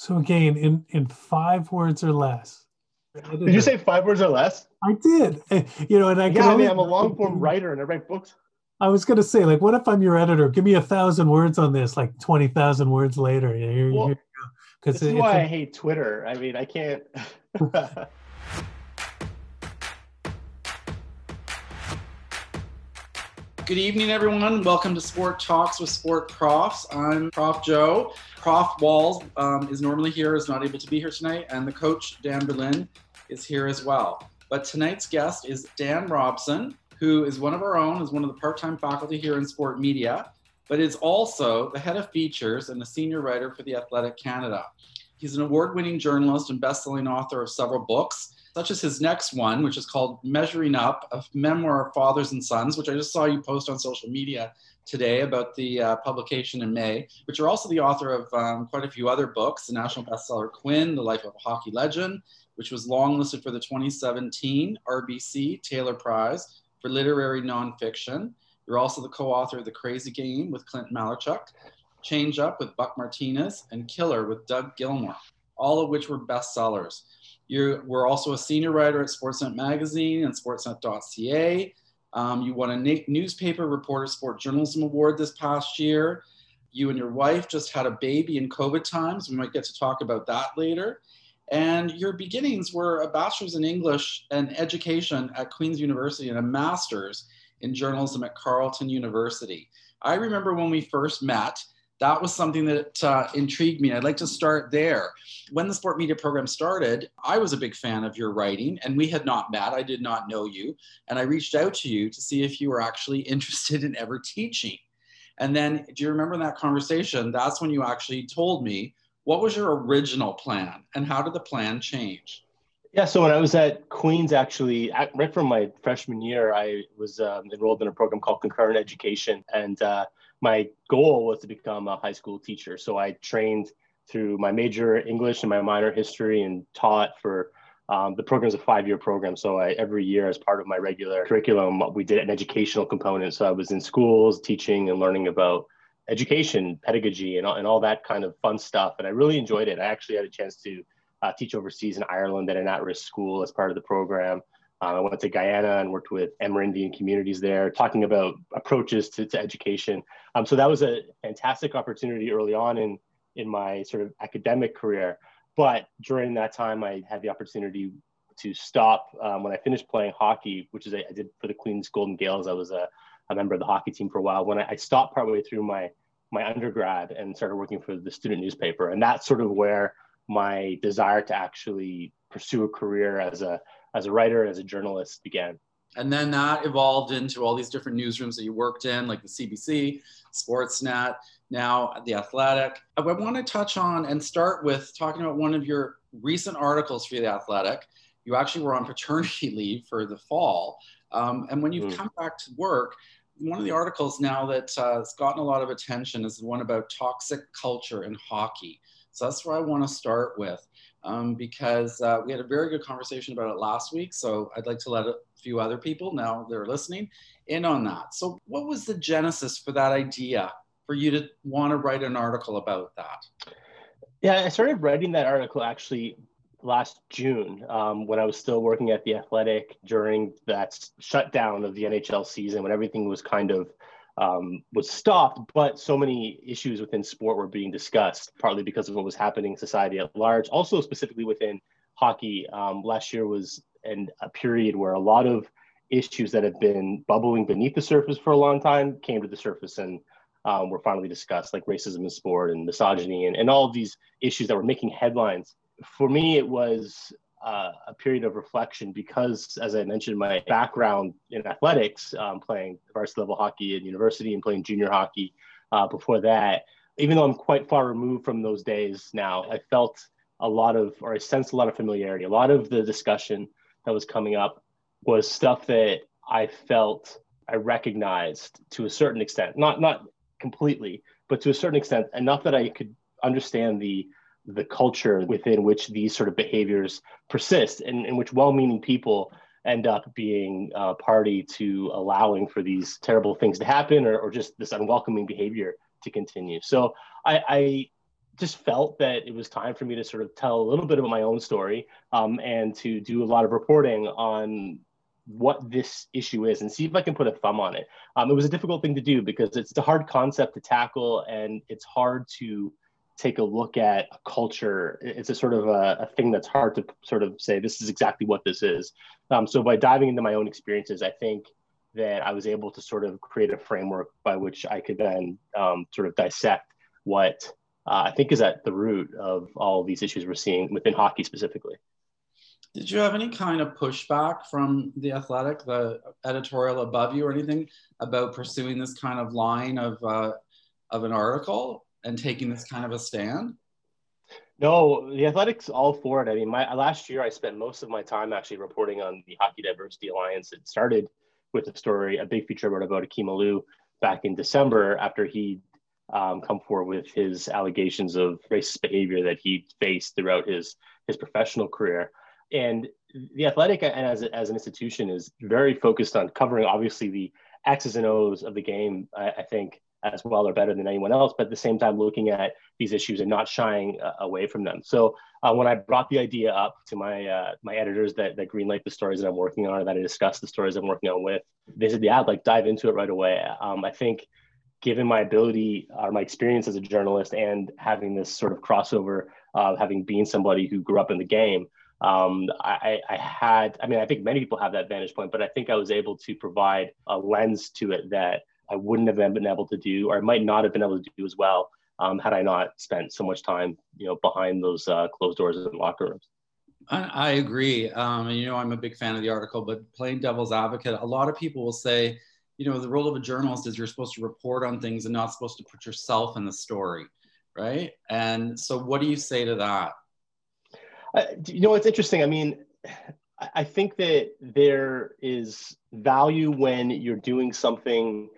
So again, in in five words or less. Did you say five words or less? I did. Eh, you know, and I yeah, I mean, I'm a long form writer and I write books. I was going to say, like, what if I'm your editor? Give me a thousand words on this, like twenty thousand words later. Here, well, Because this is why a, I hate Twitter. I mean, I can't. Good evening, everyone. Welcome to Sport Talks with Sport Profs. I'm Prof. Joe. Prof. Walls um, is normally here, is not able to be here tonight, and the coach, Dan Berlin, is here as well. But tonight's guest is Dan Robson, who is one of our own, is one of the part-time faculty here in sport media, but is also the head of features and the senior writer for The Athletic Canada. He's an award-winning journalist and best-selling author of several books, such as his next one, which is called Measuring Up, a memoir of fathers and sons, which I just saw you post on social media today about the uh, publication in May, but you're also the author of um, quite a few other books, the national bestseller Quinn, The Life of a Hockey Legend, which was longlisted for the 2017 RBC Taylor Prize for Literary Nonfiction. You're also the co-author of The Crazy Game with Clint Malarchuk, Change Up with Buck Martinez, and Killer with Doug Gilmour, all of which were bestsellers. You were also a senior writer at Sportsnet Magazine and sportsnet.ca. Um, you won a newspaper reporter sport journalism award this past year. You and your wife just had a baby in COVID times. We might get to talk about that later. And your beginnings were a bachelor's in English and education at Queen's University and a master's in journalism at Carleton University. I remember when we first met, that was something that uh, intrigued me. I'd like to start there. When the sport media program started, I was a big fan of your writing, and we had not met. I did not know you. And I reached out to you to see if you were actually interested in ever teaching. And then, do you remember that conversation? That's when you actually told me what was your original plan and how did the plan change? Yeah, so when I was at Queens, actually, right from my freshman year, I was um, enrolled in a program called Concurrent Education. And uh, my goal was to become a high school teacher. So I trained through my major English and my minor history and taught for um, the program is a five-year program. So I, every year, as part of my regular curriculum, we did an educational component. So I was in schools teaching and learning about education, pedagogy, and all, and all that kind of fun stuff. And I really enjoyed it. I actually had a chance to uh, teach overseas in Ireland at an at-risk school as part of the program. Uh, I went to Guyana and worked with Amerindian communities there, talking about approaches to, to education. Um, so that was a fantastic opportunity early on in, in my sort of academic career. But during that time, I had the opportunity to stop um, when I finished playing hockey, which is I did for the Queens Golden Gaels. I was a, a member of the hockey team for a while. When I, I stopped partway through my my undergrad and started working for the student newspaper, and that's sort of where my desire to actually pursue a career as a as a writer as a journalist began. And then that evolved into all these different newsrooms that you worked in like the cbc sportsnet now the athletic. I want to touch on and start with talking about one of your recent articles for the athletic. You actually were on paternity leave for the fall. Um, and when you've mm. come back to work one of the articles now that uh, has gotten a lot of attention is the one about toxic culture in hockey. So that's where I want to start with um, because uh, we had a very good conversation about it last week. So I'd like to let a few other people now they're listening in on that. So, what was the genesis for that idea for you to want to write an article about that? Yeah, I started writing that article actually last June um, when I was still working at the Athletic during that shutdown of the NHL season when everything was kind of um, was stopped, but so many issues within sport were being discussed, partly because of what was happening in society at large. Also, specifically within hockey, um, last year was an, a period where a lot of issues that have been bubbling beneath the surface for a long time came to the surface and um, were finally discussed, like racism in sport and misogyny and, and all of these issues that were making headlines. For me, it was uh, a period of reflection because, as I mentioned, my background in athletics, um, playing varsity level hockey at university and playing junior hockey uh, before that, even though I'm quite far removed from those days now, I felt a lot of, or I sensed a lot of familiarity. A lot of the discussion that was coming up was stuff that I felt I recognized to a certain extent, not not completely, but to a certain extent, enough that I could understand the the culture within which these sort of behaviors persist and in which well-meaning people end up being uh, party to allowing for these terrible things to happen or, or just this unwelcoming behavior to continue so I, I just felt that it was time for me to sort of tell a little bit about my own story um, and to do a lot of reporting on what this issue is and see if I can put a thumb on it. Um, it was a difficult thing to do because it's a hard concept to tackle and it's hard to take a look at a culture. It's a sort of a, a thing that's hard to sort of say this is exactly what this is. Um, so by diving into my own experiences, I think that I was able to sort of create a framework by which I could then um, sort of dissect what uh, I think is at the root of all of these issues we're seeing within hockey specifically. Did you have any kind of pushback from the athletic, the editorial above you, or anything about pursuing this kind of line of uh, of an article and taking this kind of a stand? No, the athletics all for it. I mean, my last year I spent most of my time actually reporting on the Hockey Diversity Alliance. It started with a story, a big feature about about Akim Aliu back in December after he um, come forward with his allegations of racist behavior that he faced throughout his his professional career and the athletic and as, as an institution is very focused on covering obviously the x's and o's of the game i, I think as well or better than anyone else but at the same time looking at these issues and not shying uh, away from them. So uh, when i brought the idea up to my uh, my editors that, that greenlight the stories that i'm working on or that i discuss the stories i'm working on with they said yeah like dive into it right away. Um, i think given my ability or my experience as a journalist and having this sort of crossover having been somebody who grew up in the game um, I, I, had, I mean, I think many people have that vantage point, but I think I was able to provide a lens to it that I wouldn't have been able to do, or I might not have been able to do as well, um, had I not spent so much time, you know, behind those uh, closed doors and locker rooms. I, I agree. Um, and you know, I'm a big fan of the article, but playing devil's advocate, a lot of people will say, you know, the role of a journalist is you're supposed to report on things and not supposed to put yourself in the story, right? And so, what do you say to that? Uh, you know, it's interesting. I mean, I think that there is value when you're doing something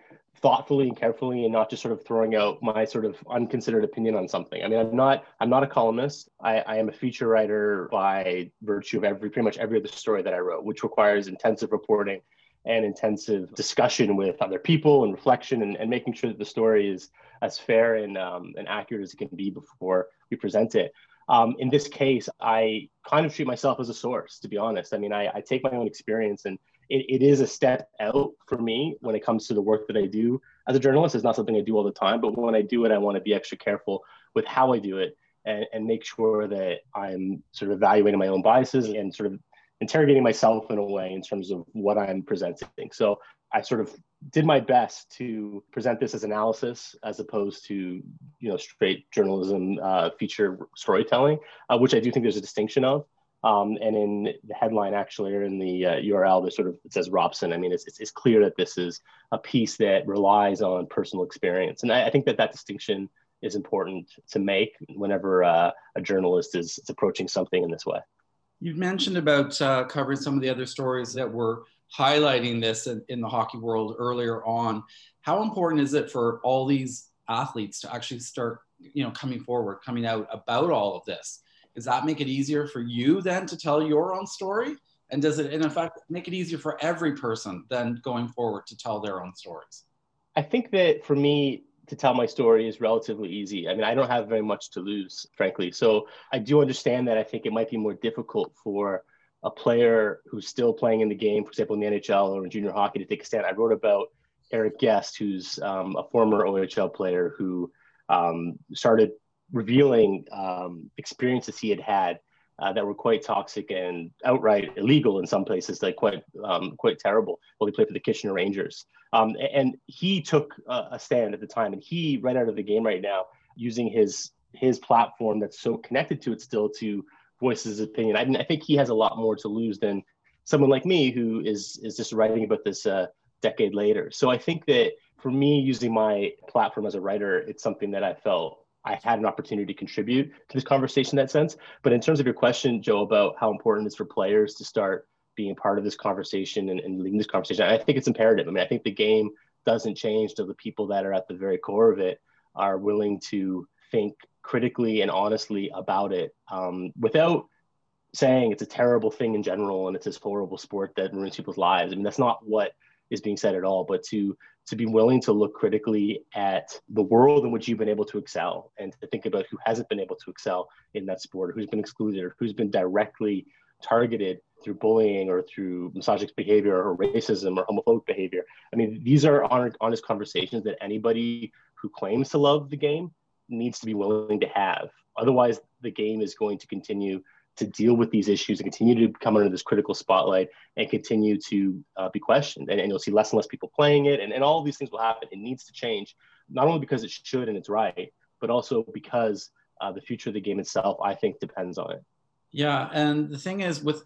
thoughtfully and carefully and not just sort of throwing out my sort of unconsidered opinion on something. I mean, I'm not I'm not a columnist. I, I am a feature writer by virtue of every pretty much every other story that I wrote, which requires intensive reporting and intensive discussion with other people and reflection and, and making sure that the story is as fair and, um, and accurate as it can be before we present it. Um, in this case, I kind of treat myself as a source, to be honest. I mean, I, I take my own experience and it, it is a step out for me when it comes to the work that I do as a journalist. It's not something I do all the time, but when I do it, I want to be extra careful with how I do it and, and make sure that I'm sort of evaluating my own biases and sort of interrogating myself in a way in terms of what I'm presenting. So I sort of did my best to present this as analysis as opposed to you know straight journalism uh, feature storytelling, uh, which I do think there's a distinction of. Um, and in the headline, actually, or in the uh, URL, there's sort of it says Robson. I mean, it's, it's, it's, clear that this is a piece that relies on personal experience, and I, I think that that distinction is important to make whenever uh, a journalist is, is approaching something in this way. You've mentioned about uh, covering some of the other stories that were highlighting this in, in, the hockey world earlier on. How important is it for all these athletes to actually start, you know, coming forward, coming out about all of this? Does that make it easier for you then to tell your own story? And does it, in effect, make it easier for every person then going forward to tell their own stories? I think that for me, to tell my story is relatively easy. I mean, I don't have very much to lose, frankly. So I do understand that I think it might be more difficult for a player who's still playing in the game, for example, in the NHL or in junior hockey, to take a stand. I wrote about Eric Guest, who's um, a former OHL player who um, started revealing um, experiences he had had uh, that were quite toxic and outright illegal in some places, like quite um, quite terrible. While he played for the Kitchener Rangers, um, and he took a, a stand at the time, and he right out of the game right now, using his his platform that's so connected to it still to voice his opinion. I, I think he has a lot more to lose than someone like me who is is just writing about this a uh, decade later. So I think that for me, using my platform as a writer, it's something that I felt I had an opportunity to contribute to this conversation in that sense. But in terms of your question, Joe, about how important it is for players to start being a part of this conversation and, and leading this conversation, I think it's imperative. I mean, I think the game doesn't change till the people that are at the very core of it are willing to think critically and honestly about it um, without saying it's a terrible thing in general and it's this horrible sport that ruins people's lives. I mean, that's not what is being said at all, but to to be willing to look critically at the world in which you've been able to excel and to think about who hasn't been able to excel in that sport, who's been excluded, or who's been directly targeted through bullying or through misogynist behavior or racism or homophobic behavior. I mean, these are honest conversations that anybody who claims to love the game needs to be willing to have. Otherwise, the game is going to continue to deal with these issues and continue to come under this critical spotlight and continue to uh, be questioned. And, and, you'll see less and less people playing it, and, and all these things will happen. It needs to change, not only because it should and it's right, but also because uh, the future of the game itself, I think, depends on it. Yeah, and the thing is, with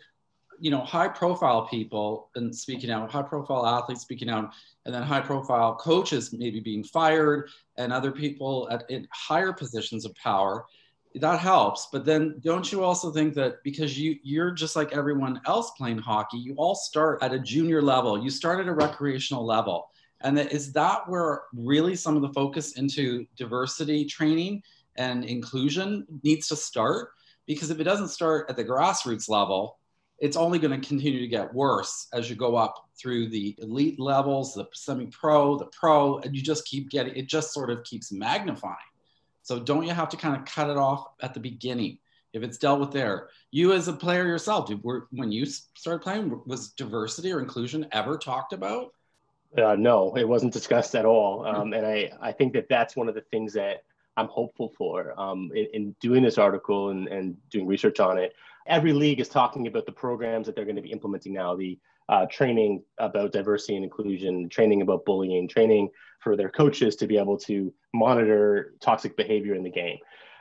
you know high profile people and speaking out, high profile athletes speaking out, and then high profile coaches maybe being fired, and other people at in higher positions of power that helps. But then don't you also think that because you you're just like everyone else playing hockey you all start at a junior level you start at a recreational level. And that, is that where really some of the focus into diversity training and inclusion needs to start? Because if it doesn't start at the grassroots level it's only going to continue to get worse as you go up through the elite levels the semi pro the pro and you just keep getting it just sort of keeps magnifying so don't you have to kind of cut it off at the beginning if it's dealt with there? You as a player yourself, did, were, when you started playing, was diversity or inclusion ever talked about? Uh, no, it wasn't discussed at all. Hmm. Um, and I, I think that that's one of the things that I'm hopeful for um, in, in, doing this article and, and doing research on it. Every league is talking about the programs that they're going to be implementing now, the uh, training about diversity and inclusion, training about bullying, training for their coaches to be able to monitor toxic behavior in the game.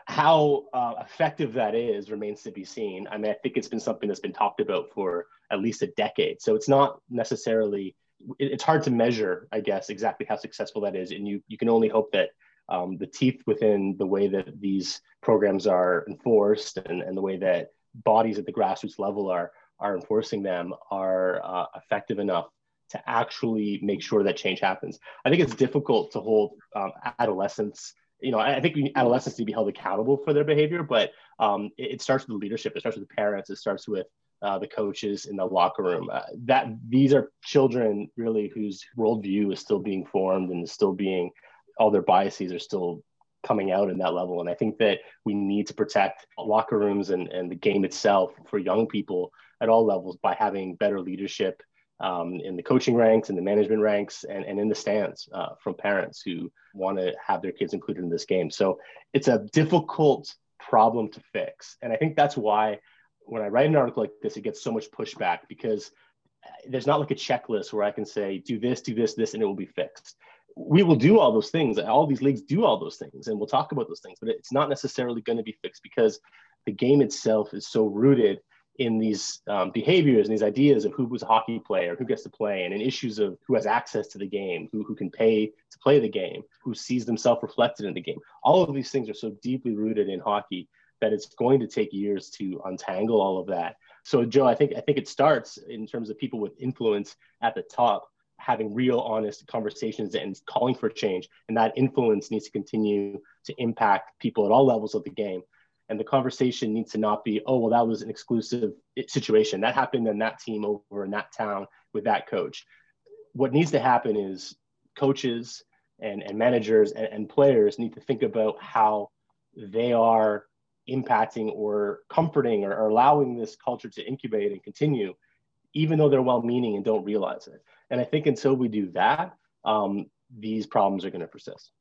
How uh, effective that is remains to be seen. I mean, I think it's been something that's been talked about for at least a decade. So it's not necessarily, it's hard to measure, I guess, exactly how successful that is. And you, you can only hope that um, the teeth within the way that these programs are enforced and, and the way that bodies at the grassroots level are are enforcing them are uh, effective enough to actually make sure that change happens. I think it's difficult to hold um, adolescents. You know, I think adolescents need to be held accountable for their behavior, but um, it, it, starts with the leadership. It starts with the parents. It starts with uh, the coaches in the locker room. Uh, that these are children really whose worldview is still being formed and is still being all their biases are still coming out in that level. And I think that we need to protect locker rooms and, and the game itself for young people at all levels by having better leadership um, in the coaching ranks, in the management ranks, and, and in the stands uh, from parents who want to have their kids included in this game. So it's a difficult problem to fix. And I think that's why when I write an article like this, it gets so much pushback because there's not like a checklist where I can say, do this, do this, this, and it will be fixed. We will do all those things. All these leagues do all those things, and we'll talk about those things, but it's not necessarily going to be fixed because the game itself is so rooted in these um, behaviors and these ideas of who was a hockey player, who gets to play, and in issues of who has access to the game, who, who can pay to play the game, who sees themselves reflected in the game. All of these things are so deeply rooted in hockey that it's going to take years to untangle all of that. So, Joe, I think I think it starts in terms of people with influence at the top having real, honest conversations and calling for change, and that influence needs to continue to impact people at all levels of the game and the conversation needs to not be oh well that was an exclusive situation. That happened in that team over in that town with that coach. What needs to happen is coaches and, and managers and, and players need to think about how they are impacting or comforting or, or allowing this culture to incubate and continue even though they're well-meaning and don't realize it. And i think until we do that um, these problems are going to persist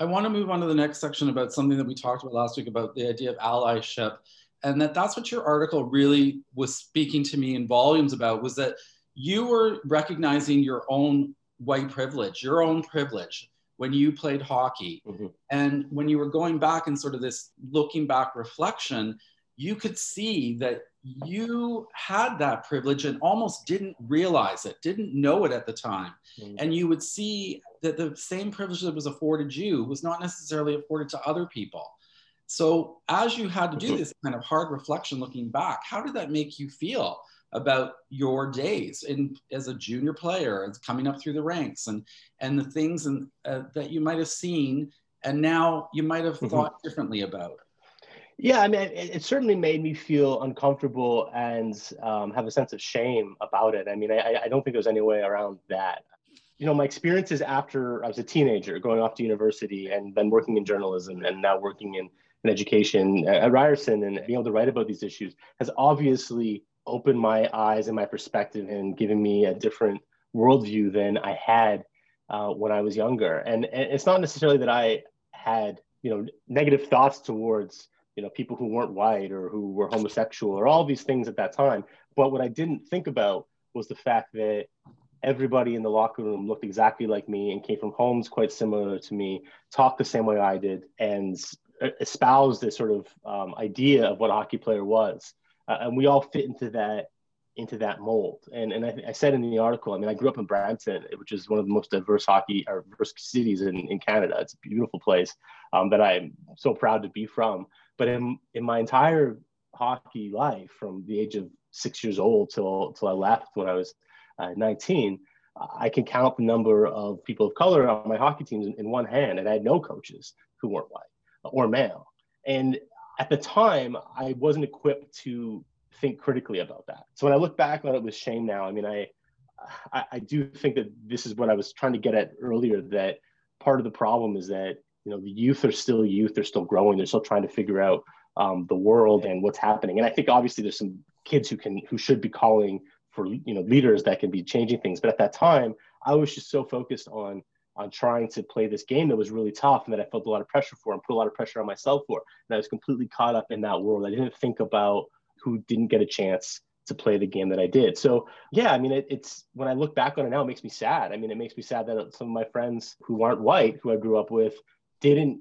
I want to move on to the next section about something that we talked about last week about the idea of allyship. And that that's what your article really was speaking to me in volumes about was that you were recognizing your own white privilege, your own privilege when you played hockey. Mm-hmm. And when you were going back and sort of this looking back reflection, you could see that you had that privilege and almost didn't realize it, didn't know it at the time. Mm-hmm. And you would see that the same privilege that was afforded you was not necessarily afforded to other people. So, as you had to do mm-hmm. this kind of hard reflection looking back, how did that make you feel about your days in, as a junior player and coming up through the ranks and, and the things and, uh, that you might have seen and now you might have mm-hmm. thought differently about? Yeah, I mean, it, it, certainly made me feel uncomfortable and um, have a sense of shame about it. I mean, I, I don't think there's any way around that. you know, my experiences after I was a teenager, going off to university and then working in journalism and now working in, in education at Ryerson and being able to write about these issues has obviously opened my eyes and my perspective and given me a different worldview than I had uh, when I was younger. And, and it's not necessarily that I had, you know, negative thoughts towards, you know, people who weren't white or who were homosexual or all these things at that time. But what I didn't think about was the fact that everybody in the locker room looked exactly like me and came from homes quite similar to me, talked the same way I did, and espoused this sort of um, idea of what a hockey player was. Uh, and we all fit into that into that mold. And and I, I, said in the article, I mean, I grew up in Brampton, which is one of the most diverse hockey or diverse cities in, in Canada. It's a beautiful place um, that I'm so proud to be from. But in in my entire hockey life, from the age of six years old till till I left when I was uh, 19, I can count the number of people of color on my hockey teams in, in one hand, and I had no coaches who weren't white or male. And at the time, I wasn't equipped to think critically about that. So when I look back on it with shame now, I mean, I, I, I do think that this is what I was trying to get at earlier. That part of the problem is that you know the youth are still youth; they're still growing. They're still trying to figure out um, the world and what's happening. And I think obviously there's some kids who can who should be calling for you know leaders that can be changing things. But at that time, I was just so focused on on trying to play this game that was really tough and that I felt a lot of pressure for and put a lot of pressure on myself for. And I was completely caught up in that world. I didn't think about who didn't get a chance to play the game that I did. So yeah, I mean, it, it's when I look back on it now, it makes me sad. I mean, it makes me sad that some of my friends who aren't white, who I grew up with, didn't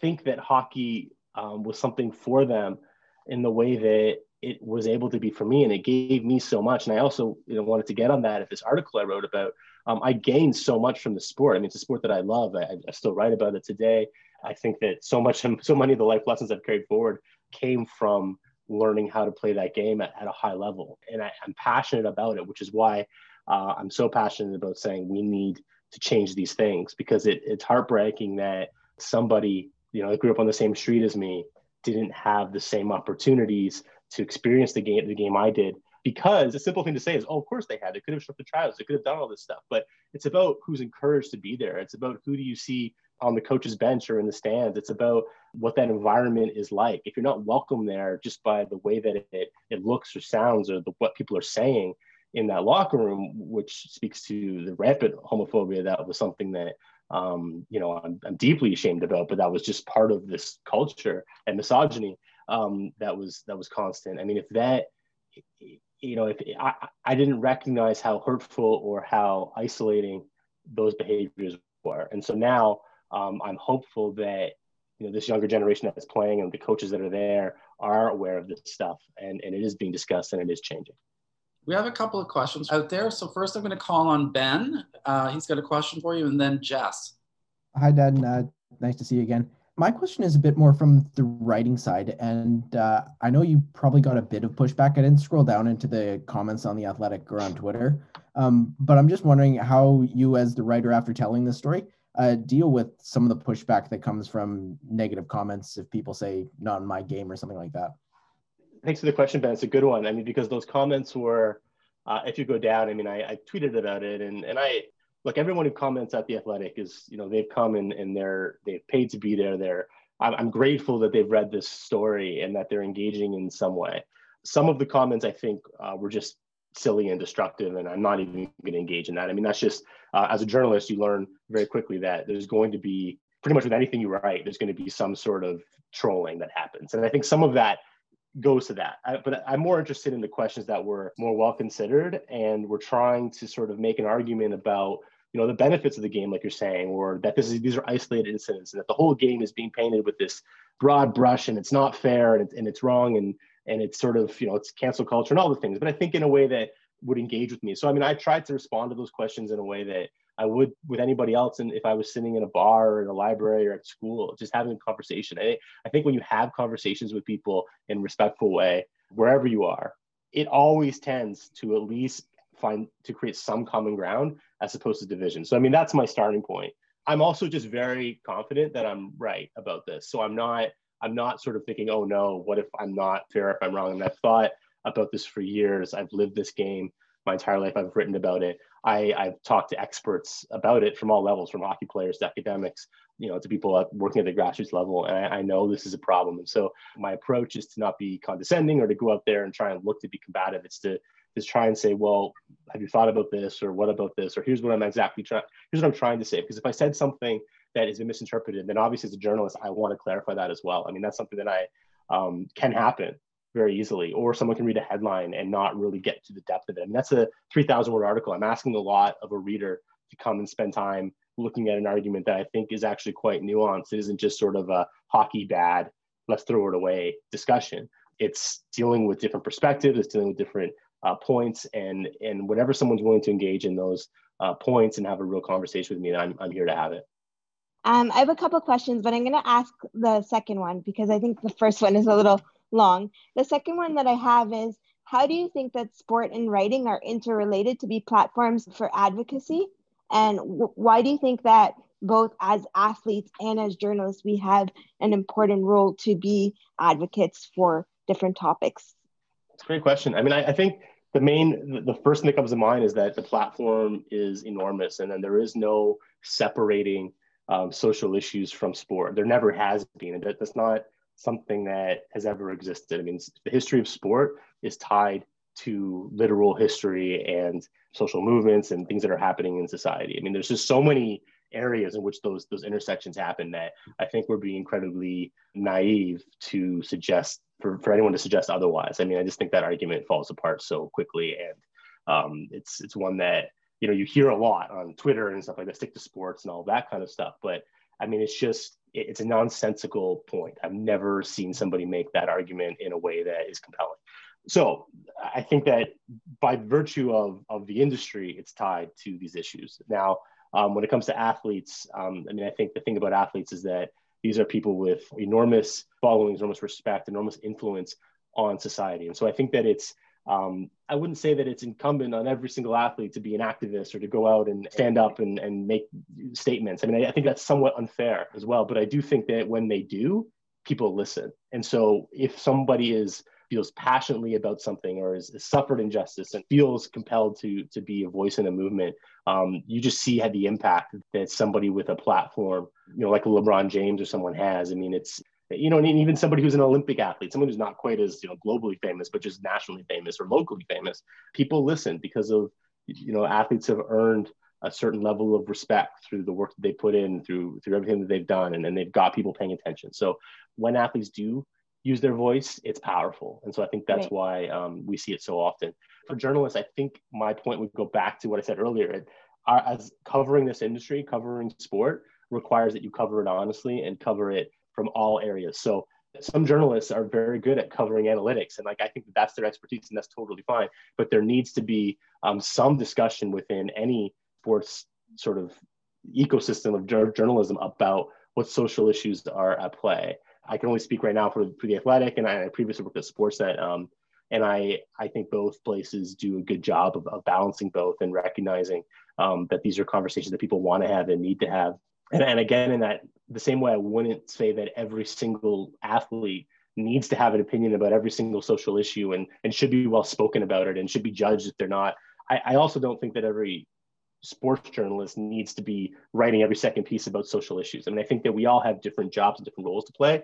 think that hockey um, was something for them in the way that it was able to be for me and it gave me so much. And i also you know wanted to get on that. If this article i wrote about um, i gained so much from the sport. I mean it's a sport that i love. I, I, still write about it today. I think that so much so many of the life lessons i've carried forward came from learning how to play that game at, at a high level. And I, am passionate about it which is why uh, i'm so passionate about saying we need to change these things because it, it's heartbreaking that somebody you know that grew up on the same street as me didn't have the same opportunities to experience the game the game I did because a simple thing to say is, oh, of course they had. They could have showed the trials. They could have done all this stuff. But it's about who's encouraged to be there. It's about who do you see on the coach's bench or in the stands. It's about what that environment is like. If you're not welcome there just by the way that it, it looks or sounds or the, what people are saying in that locker room, which speaks to the rampant homophobia, that was something that um, you know I'm, I'm deeply ashamed about. But that was just part of this culture and misogyny um, that was that was constant. I mean, if that you know, if I, I didn't recognize how hurtful or how isolating those behaviors were, and so now um, I'm hopeful that you know this younger generation that's playing and the coaches that are there are aware of this stuff, and and it is being discussed and it is changing. We have a couple of questions out there. So first, I'm going to call on Ben. Uh, he's got a question for you, and then Jess. Hi, Dan. Uh, nice to see you again my question is a bit more from the writing side, and uh, I know you probably got a bit of pushback. I didn't scroll down into the comments on the Athletic or on Twitter, um, but I'm just wondering how you, as the writer, after telling this story, uh, deal with some of the pushback that comes from negative comments if people say "not in my game" or something like that. Thanks for the question, Ben. It's a good one. I mean, because those comments were, uh, if you go down, I mean, I, I tweeted about it, and and I look, everyone who comments at the Athletic is, you know, they've come and, and they're they've paid to be there. They're I'm, I'm grateful that they've read this story and that they're engaging in some way. Some of the comments I think uh, were just silly and destructive, and I'm not even going to engage in that. I mean, that's just uh, as a journalist, you learn very quickly that there's going to be pretty much with anything you write, there's going to be some sort of trolling that happens, and I think some of that goes to that. I, but I'm more interested in the questions that were more well considered, and we're trying to sort of make an argument about you know the benefits of the game like you're saying or that this is these are isolated incidents and that the whole game is being painted with this broad brush and it's not fair and, and it's wrong and and it's sort of you know it's cancel culture and all the things but i think in a way that would engage with me so i mean i tried to respond to those questions in a way that i would with anybody else and if i was sitting in a bar or in a library or at school just having a conversation I, I think when you have conversations with people in respectful way wherever you are it always tends to at least find to create some common ground as opposed to division. So I mean that's my starting point. I'm also just very confident that I'm right about this. So I'm not I'm not sort of thinking, oh no, what if I'm not fair if I'm wrong? And I've thought about this for years. I've lived this game my entire life. I've written about it. I, I've talked to experts about it from all levels, from hockey players to academics, you know, to people working at the grassroots level. And I, I, know this is a problem. And so my approach is to not be condescending or to go out there and try and look to be combative. It's to just try and say, well, have you thought about this or what about this? Or here's what I'm exactly trying, here's what I'm trying to say. Because if I said something that has been misinterpreted, then obviously as a journalist, I want to clarify that as well. I mean, that's something that I um, can happen very easily, or someone can read a headline and not really get to the depth of it. I mean, that's a 3,000 word article. I'm asking a lot of a reader to come and spend time looking at an argument that I think is actually quite nuanced. It isn't just sort of a hockey bad, let's throw it away discussion. It's dealing with different perspectives, it's dealing with different uh, points, and and whenever someone's willing to engage in those uh, points and have a real conversation with me, I'm, I'm here to have it. Um, I have a couple questions, but I'm going to ask the second one because I think the first one is a little long. The second one that I have is how do you think that sport and writing are interrelated to be platforms for advocacy? And w- why do you think that both as athletes and as journalists, we have an important role to be advocates for different topics? It's a great question. I mean, I, I think the main, the first thing that comes to mind is that the platform is enormous and then there is no separating um, social issues from sport. There never has been. And that, that's not something that has ever existed. I mean, the history of sport is tied to literal history and social movements and things that are happening in society. I mean, there's just so many areas in which those those intersections happen that I think we're being incredibly naive to suggest for, for anyone to suggest otherwise. I mean, I just think that argument falls apart so quickly, and um, it's it's one that you know you hear a lot on Twitter and stuff like that. Stick to sports and all that kind of stuff, but I mean, it's just it's a nonsensical point. I've never seen somebody make that argument in a way that is compelling. So I think that by virtue of, of the industry, it's tied to these issues. Now, um, when it comes to athletes, um, I mean, I think the thing about athletes is that these are people with enormous followings, enormous respect, enormous influence on society. And so I think that it's um, I wouldn't say that it's incumbent on every single athlete to be an activist or to go out and stand up and, and make statements. I mean, I, I think that's somewhat unfair as well. But I do think that when they do, people listen. And so if somebody is feels passionately about something or has, suffered injustice and feels compelled to to be a voice in a movement, um, you just see how the impact that somebody with a platform, you know, like LeBron James or someone has. I mean, it's you know, and even somebody who's an Olympic athlete, someone who's not quite as you know globally famous, but just nationally famous or locally famous, people listen because of you know athletes have earned a certain level of respect through the work that they put in, through through everything that they've done, and then they've got people paying attention. So when athletes do use their voice, it's powerful, and so I think that's right. why um, we see it so often. For journalists, I think my point would go back to what I said earlier. It, our, as covering this industry, covering sport requires that you cover it honestly and cover it from all areas. So some journalists are very good at covering analytics and like i think that that's their expertise and that's totally fine. But there needs to be um, some discussion within any sports sort of ecosystem of journalism about what social issues are at play. I can only speak right now for, for the athletic and i, I previously worked at sportsnet um, and I, I think both places do a good job of, of balancing both and recognizing um, that these are conversations that people want to have and need to have and, and again, in that the same way, I wouldn't say that every single athlete needs to have an opinion about every single social issue and, and should be well spoken about it and should be judged if they're not. I, I also don't think that every sports journalist needs to be writing every second piece about social issues. I mean, I think that we all have different jobs and different roles to play.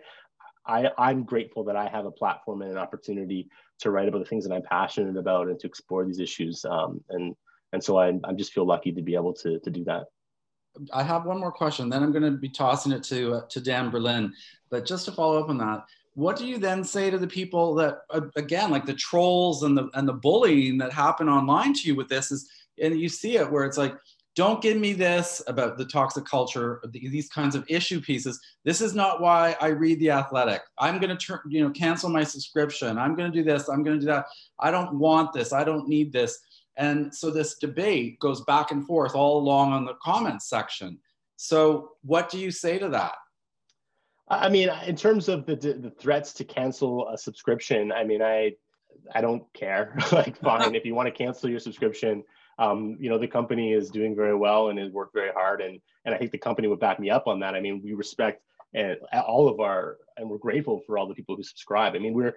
I, I'm grateful that I have a platform and an opportunity to write about the things that I'm passionate about and to explore these issues. Um, and and so I, I just feel lucky to be able to, to do that. I have one more question. Then I'm going to be tossing it to uh, to Dan Berlin. But just to follow up on that, what do you then say to the people that uh, again, like the trolls and the and the bullying that happen online to you with this is, and you see it where it's like, don't give me this about the toxic culture, these kinds of issue pieces. This is not why I read the Athletic. I'm going to turn, you know, cancel my subscription. I'm going to do this. I'm going to do that. I don't want this. I don't need this and so this debate goes back and forth all along on the comments section. So what do you say to that? I mean, in terms of the, the threats to cancel a subscription, I mean, I I don't care. like, fine, if you want to cancel your subscription, um, you know, the company is doing very well and has worked very hard, and and I think the company would back me up on that. I mean, we respect and all of our and we're grateful for all the people who subscribe. I mean, we're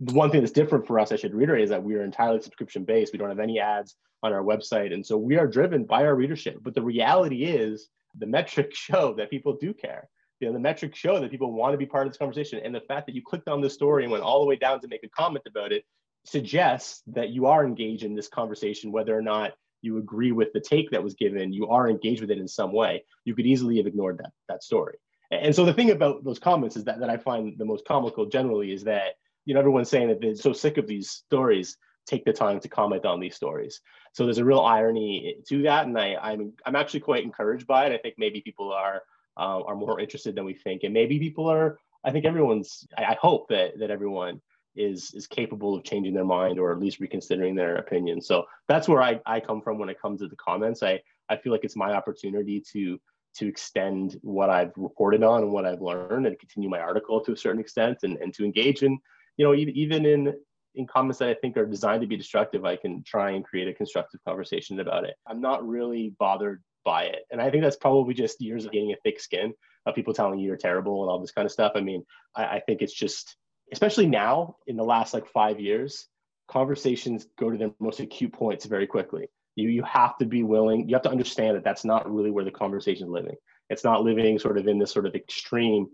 the one thing that's different for us, I should reiterate, is that we are entirely subscription based. We don't have any ads on our website. And so we are driven by our readership. But the reality is the metrics show that people do care. You know, the metrics show that people want to be part of this conversation. And the fact that you clicked on this story and went all the way down to make a comment about it suggests that you are engaged in this conversation, whether or not you agree with the take that was given, you are engaged with it in some way. You could easily have ignored that, that story. And so the thing about those comments is that, that I find the most comical generally is that, you know, everyone's saying that they're so sick of these stories, take the time to comment on these stories. So there's a real irony to that. And I, I'm, I'm actually quite encouraged by it. I think maybe people are, uh, are more interested than we think. And maybe people are, I think everyone's, I, I hope that, that everyone is is capable of changing their mind or at least reconsidering their opinion. So that's where I, I come from when it comes to the comments. I, I feel like it's my opportunity to to extend what I've reported on and what I've learned and continue my article to a certain extent and, and to engage in, you know, even in in comments that I think are designed to be destructive, I can try and create a constructive conversation about it. I'm not really bothered by it. And I think that's probably just years of getting a thick skin of people telling you you're terrible and all this kind of stuff. I mean, I, I think it's just especially now in the last like five years, conversations go to their most acute points very quickly. You, you have to be willing, you have to understand that that's not really where the conversation is living. It's not living sort of in this sort of extreme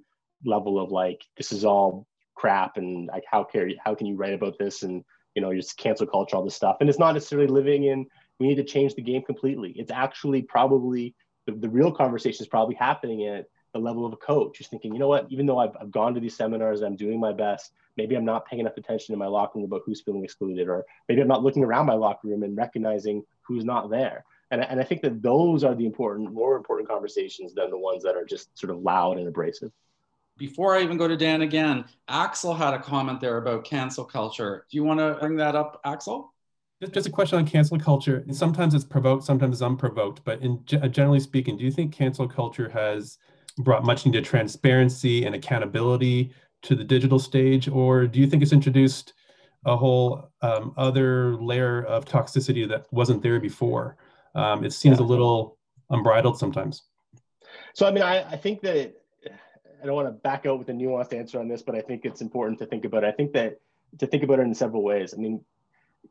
level of like, this is all crap and like, how, care, how can you write about this? And, you know, just cancel culture, all this stuff. And it's not necessarily living in, we need to change the game completely. It's actually probably, the, the real conversation is probably happening at the level of a coach who's thinking, you know what, even though I've, I've gone to these seminars, I'm doing my best, maybe I'm not paying enough attention in my locker room about who's feeling excluded, or maybe I'm not looking around my locker room and recognizing who's not there. And, and I think that those are the important, more important conversations than the ones that are just sort of loud and abrasive. Before I even go to Dan again, Axel had a comment there about cancel culture. Do you want to bring that up, Axel? Just a question on cancel culture. Sometimes it's provoked, sometimes it's unprovoked. But in generally speaking, do you think cancel culture has brought much needed transparency and accountability to the digital stage, or do you think it's introduced a whole um, other layer of toxicity that wasn't there before? Um, it seems yeah. a little unbridled sometimes. So, I mean, I, I think that it, I don't want to back out with a nuanced answer on this, but I think it's important to think about it. I think that to think about it in several ways. I mean,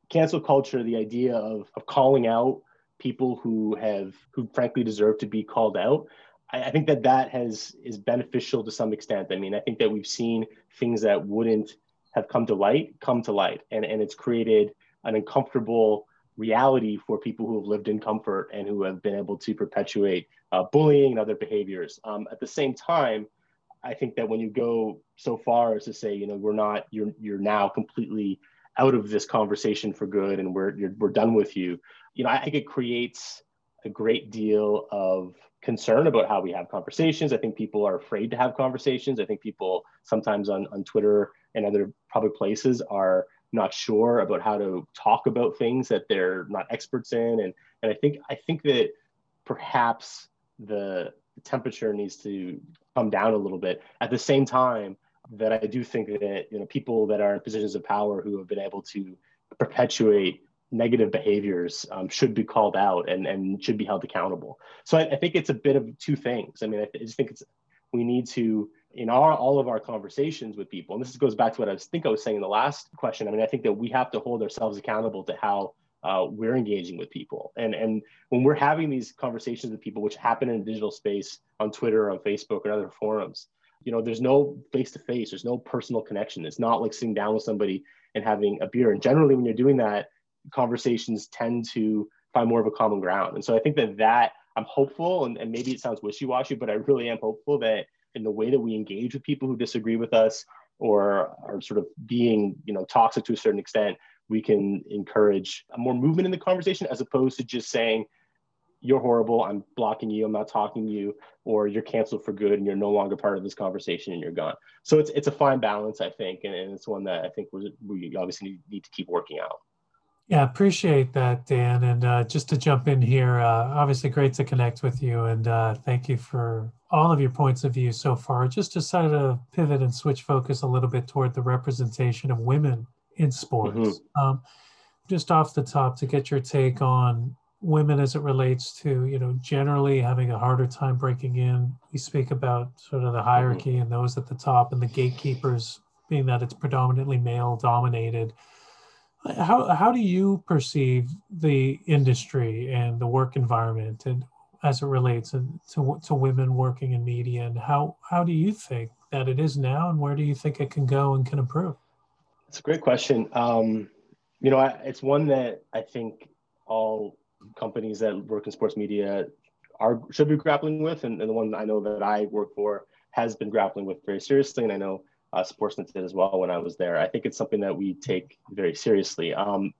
cancel culture, the idea of, of calling out people who have, who frankly deserve to be called out, I, I think that that has is beneficial to some extent. I mean, I think that we've seen things that wouldn't have come to light come to light, and and it's created an uncomfortable reality for people who have lived in comfort and who have been able to perpetuate uh, bullying and other behaviors. Um, at the same time, I think that when you go so far as to say, you know, we're not, you're you're now completely out of this conversation for good, and we're we're done with you. You know, I think it creates a great deal of concern about how we have conversations. I think people are afraid to have conversations. I think people sometimes on, on Twitter and other public places are not sure about how to talk about things that they're not experts in. And, and I think I think that perhaps the temperature needs to come down a little bit. At the same time, that I do think that you know people that are in positions of power who have been able to perpetuate negative behaviors um, should be called out and, and should be held accountable. So I, I, think it's a bit of two things. I mean, I, just think it's we need to in our all of our conversations with people, and this goes back to what I was, think I was saying in the last question. I mean, I think that we have to hold ourselves accountable to how uh, we're engaging with people, and and when we're having these conversations with people, which happen in digital space on Twitter, on Facebook, or other forums, you know, there's no face to face, there's no personal connection. It's not like sitting down with somebody and having a beer. And generally, when you're doing that, conversations tend to find more of a common ground. And so I think that that I'm hopeful, and, and maybe it sounds wishy-washy, but I really am hopeful that in the way that we engage with people who disagree with us or are sort of being, you know, toxic to a certain extent, we can encourage more movement in the conversation as opposed to just saying, you're horrible, I'm blocking you, I'm not talking to you, or you're canceled for good and you're no longer part of this conversation and you're gone. So it's it's a fine balance, I think, and, and it's one that I think we, we obviously need, to keep working out. Yeah, appreciate that, Dan. And uh, just to jump in here, uh, obviously great to connect with you, and uh, thank you for all of your points of view so far. Just decided to pivot and switch focus a little bit toward the representation of women in sports. Mm-hmm. Um, just off the top, to get your take on women as it relates to, you know, generally having a harder time breaking in. We speak about sort of the mm-hmm. hierarchy mm-hmm. and those at the top and the gatekeepers being that it's predominantly male dominated. How, how do you perceive the industry and the work environment and as it relates to, to, to women working in media and how, how do you think that it is now and where do you think it can go and can improve? It's a great question. Um, you know, I, it's one that I think all companies that work in sports media are should be grappling with, and, and the one I know that I work for has been grappling with very seriously, and I know uh, Sportsnet did as well when I was there. I think it's something that we take very seriously. Um,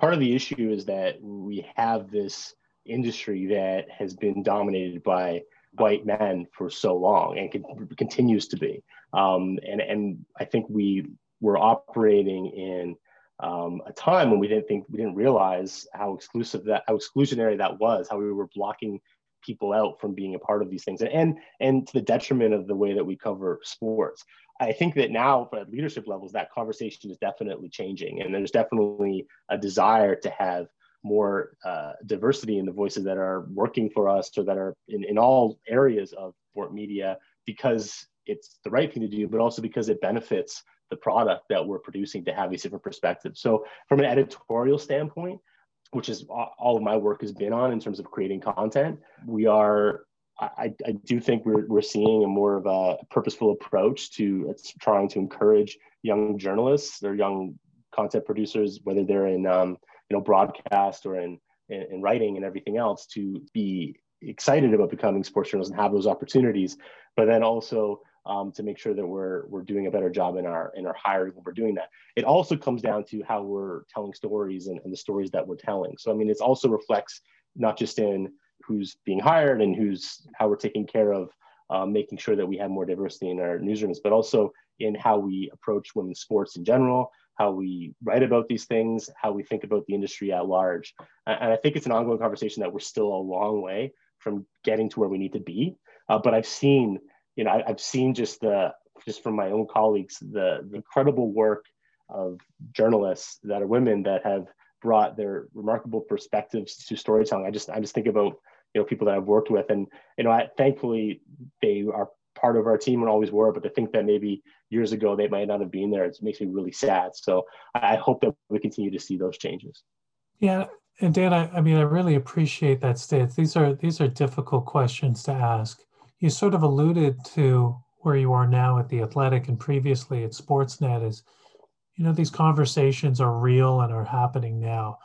part of the issue is that we have this industry that has been dominated by white men for so long and con- continues to be. Um, and, and I think we were operating in um, a time when we didn't think we didn't realize how exclusive that how exclusionary that was, how we were blocking people out from being a part of these things, and and, and to the detriment of the way that we cover sports. I think that now at leadership levels, that conversation is definitely changing, and there's definitely a desire to have more uh, diversity in the voices that are working for us or that are in, in all areas of sport media because it's the right thing to do, but also because it benefits the product that we're producing to have these different perspectives. So, from an editorial standpoint, which is all of my work has been on in terms of creating content, we are. I, I do think we're, we're seeing a more of a purposeful approach to trying to encourage young journalists or young content producers, whether they're in um, you know broadcast or in, in, in writing and everything else, to be excited about becoming sports journalists and have those opportunities, but then also um, to make sure that we're we're doing a better job in our in our hiring when we're doing that. It also comes down to how we're telling stories and, and the stories that we're telling. So I mean, it also reflects not just in who's being hired and who's how we're taking care of uh, making sure that we have more diversity in our newsrooms, but also in how we approach women's sports in general, how we write about these things, how we think about the industry at large. And I think it's an ongoing conversation that we're still a long way from getting to where we need to be. Uh, but I've seen you know, I, have seen just the just from my own colleagues the, the incredible work of journalists that are women that have brought their remarkable perspectives to storytelling. I just I just think about you know people that I've worked with, and you know, I, thankfully they are part of our team and always were. But I think that maybe years ago they might not have been there. It makes me really sad. So I hope that we continue to see those changes. Yeah, and Dan, I, I mean, I really appreciate that stance. These are these are difficult questions to ask you sort of alluded to where you are now at the athletic and previously at sportsnet is you know these conversations are real and are happening now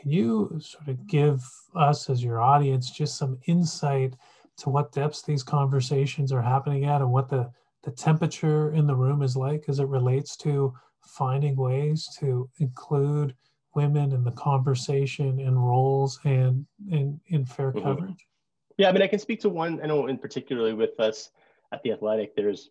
can you sort of give us as your audience just some insight to what depths these conversations are happening at and what the the temperature in the room is like as it relates to finding ways to include women in the conversation and roles and in, in fair mm-hmm. coverage yeah, I mean, I can speak to one. I know, in particularly with us at the Athletic, there's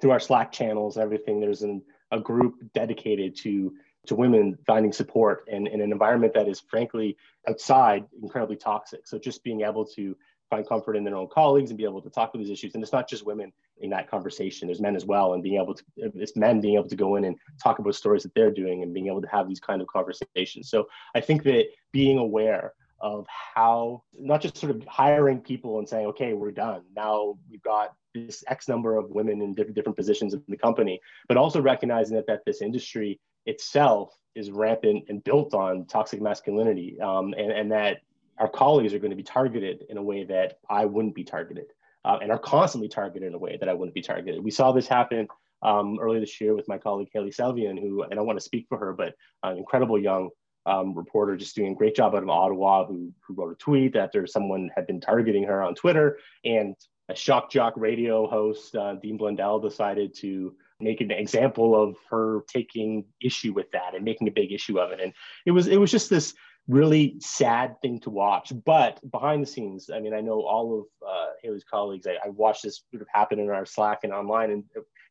through our Slack channels and everything. There's an, a group dedicated to to women finding support in, in an environment that is frankly outside incredibly toxic. So just being able to find comfort in their own colleagues and be able to talk about these issues. And it's not just women in that conversation. There's men as well, and being able to it's men being able to go in and talk about stories that they're doing and being able to have these kind of conversations. So I think that being aware of how not just sort of hiring people and saying, okay, we're done. Now we've got this X number of women in different, different positions in the company, but also recognizing that, that this industry itself is rampant and built on toxic masculinity um, and, and that our colleagues are going to be targeted in a way that I wouldn't be targeted uh, and are constantly targeted in a way that I wouldn't be targeted. We saw this happen um, earlier this year with my colleague Hailey Salvian, who, and I want to speak for her, but an incredible young um, reporter just doing a great job out of Ottawa who, who wrote a tweet after someone had been targeting her on Twitter. And a shock jock radio host, uh, Dean Blundell, decided to make an example of her taking issue with that and making a big issue of it. And it was it was just this really sad thing to watch. But behind the scenes, I mean, I know all of uh, Hailey's colleagues. I, I, watched this sort of happen in our Slack and online, and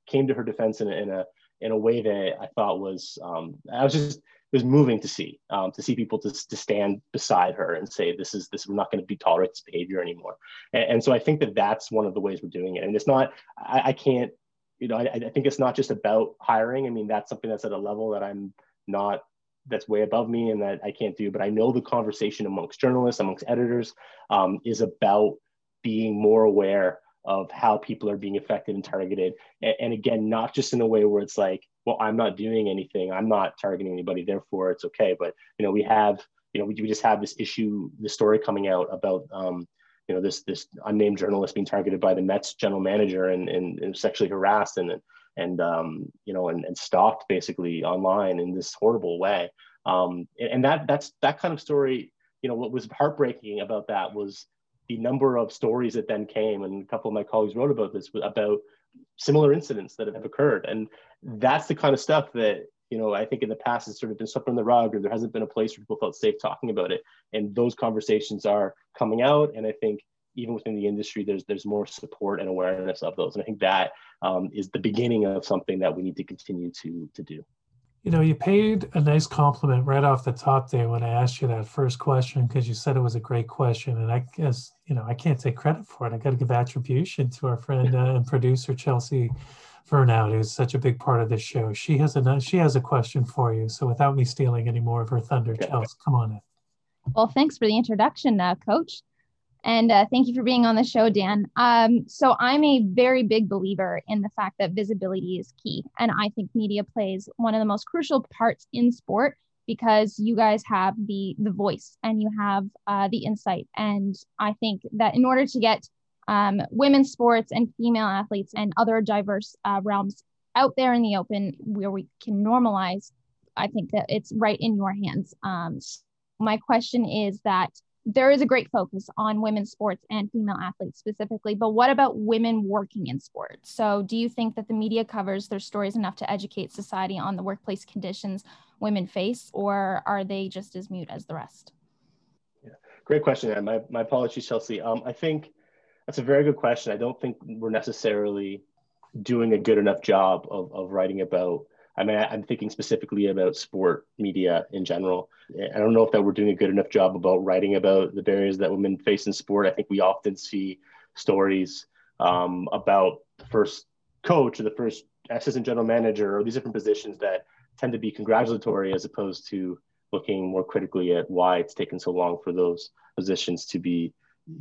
came to her defense in a in a, in a way that I thought was um, I was just it was moving to see um, to see people to, to stand beside her and say this is this we're not going to be tolerate this behavior anymore. And, and, so i think that that's one of the ways we're doing it. And it's not i, I can't you know I, I, think it's not just about hiring. I mean that's something that's at a level that i'm not that's way above me and that i can't do but i know the conversation amongst journalists amongst editors um, is about being more aware of how people are being affected and targeted. And, and again not just in a way where it's like well, I'm not doing anything. I'm not targeting anybody. Therefore, it's okay. But you know, we have you know we, we just have this issue, the story coming out about um, you know this this unnamed journalist being targeted by the Mets general manager and and, and sexually harassed and and um, you know and, and stalked basically online in this horrible way. Um, and, and that that's that kind of story. You know, what was heartbreaking about that was the number of stories that then came, and a couple of my colleagues wrote about this about similar incidents that have occurred. And that's the kind of stuff that, you know, I think in the past has sort of been swept under the rug or there hasn't been a place where people felt safe talking about it. And those conversations are coming out. And I think even within the industry, there's there's more support and awareness of those. And I think that um, is the beginning of something that we need to continue to to do. You know, you paid a nice compliment right off the top there when I asked you that first question because you said it was a great question, and I guess you know I can't take credit for it. I got to give attribution to our friend uh, and producer Chelsea Vernout, who's such a big part of this show. She has a she has a question for you. So without me stealing any more of her thunder, Chelsea, come on in. Well, thanks for the introduction, uh, Coach. And uh, thank you for being on the show, Dan. Um, so, I'm a very big believer in the fact that visibility is key. And I think media plays one of the most crucial parts in sport because you guys have the the voice and you have uh, the insight. And I think that in order to get um, women's sports and female athletes and other diverse uh, realms out there in the open where we can normalize, I think that it's right in your hands. Um, my question is that there is a great focus on women's sports and female athletes specifically, but what about women working in sports? So, do you think that the media covers their stories enough to educate society on the workplace conditions women face, or are they just as mute as the rest? Yeah, great question. And my, my apologies, Chelsea. Um, I think that's a very good question. I don't think we're necessarily doing a good enough job of, of writing about I mean, I'm thinking specifically about sport media in general. I don't know if that we're doing a good enough job about writing about the barriers that women face in sport. I think we often see stories um, about the first coach or the first assistant general manager or these different positions that tend to be congratulatory as opposed to looking more critically at why it's taken so long for those positions to be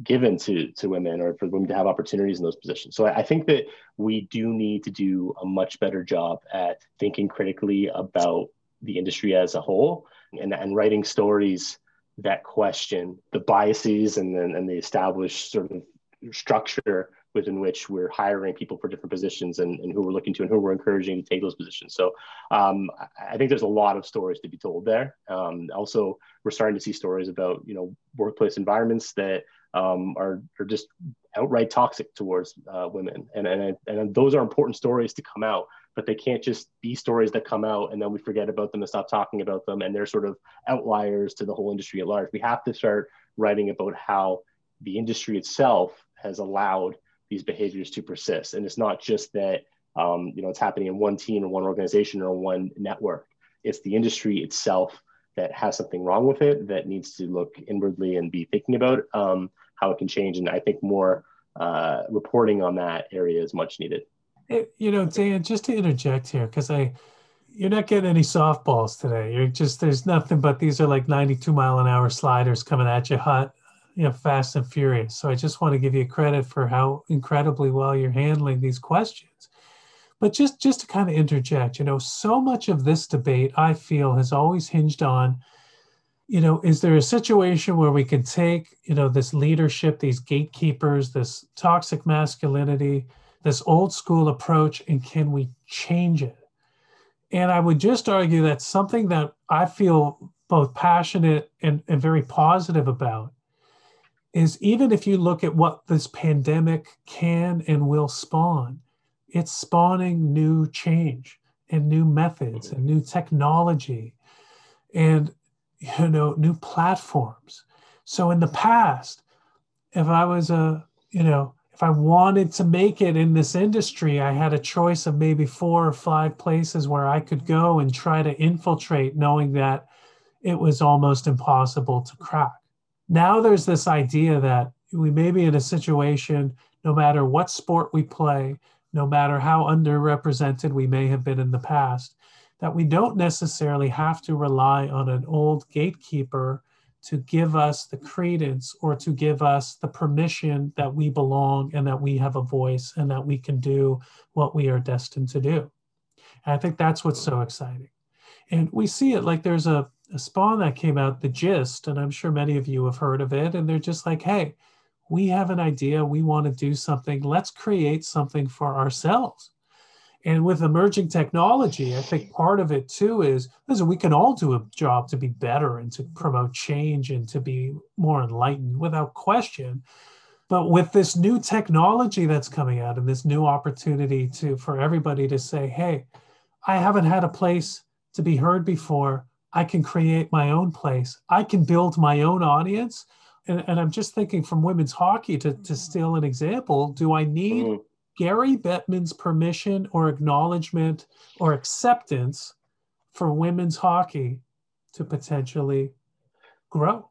given to to women or for women to have opportunities in those positions. So I, I think that we do need to do a much better job at thinking critically about the industry as a whole and, and writing stories that question the biases and then and the established sort of structure within which we're hiring people for different positions and, and who we're looking to and who we're encouraging to take those positions. So um, I think there's a lot of stories to be told there. Um, also, we're starting to see stories about you know workplace environments that um, are, are just outright toxic towards uh, women. And, and, and those are important stories to come out, but they can't just be stories that come out and then we forget about them and stop talking about them. And they're sort of outliers to the whole industry at large. We have to start writing about how the industry itself has allowed these behaviors to persist. And it's not just that, um, you know, it's happening in one team or one organization or one network. It's the industry itself that has something wrong with it that needs to look inwardly and be thinking about um, how it can change. And I think more uh, reporting on that area is much needed. You know, Dan, just to interject here, because I, you're not getting any softballs today. You're just there's nothing but these are like 92 mile an hour sliders coming at you hot, you know, fast and furious. So I just want to give you credit for how incredibly well you're handling these questions. But just just to kind of interject, you know, so much of this debate I feel has always hinged on you know, is there a situation where we can take, you know, this leadership, these gatekeepers, this toxic masculinity, this old school approach, and can we change it? And I would just argue that something that I feel both passionate and, and very positive about is even if you look at what this pandemic can and will spawn, it's spawning new change and new methods and new technology. And you know new platforms so in the past if i was a you know if i wanted to make it in this industry i had a choice of maybe four or five places where i could go and try to infiltrate knowing that it was almost impossible to crack now there's this idea that we may be in a situation no matter what sport we play no matter how underrepresented we may have been in the past that we don't necessarily have to rely on an old gatekeeper to give us the credence or to give us the permission that we belong and that we have a voice and that we can do what we are destined to do. And I think that's what's so exciting. And we see it like there's a, a spawn that came out, The Gist, and I'm sure many of you have heard of it. And they're just like, hey, we have an idea, we want to do something, let's create something for ourselves. And with emerging technology, I think part of it too is listen, we can all do a job to be better and to promote change and to be more enlightened without question. But with this new technology that's coming out and this new opportunity to for everybody to say, hey, I haven't had a place to be heard before. I can create my own place. I can build my own audience. And, and I'm just thinking from women's hockey to, to steal an example, do I need mm-hmm Gary Bettman's permission or acknowledgement or acceptance for women's hockey to potentially grow?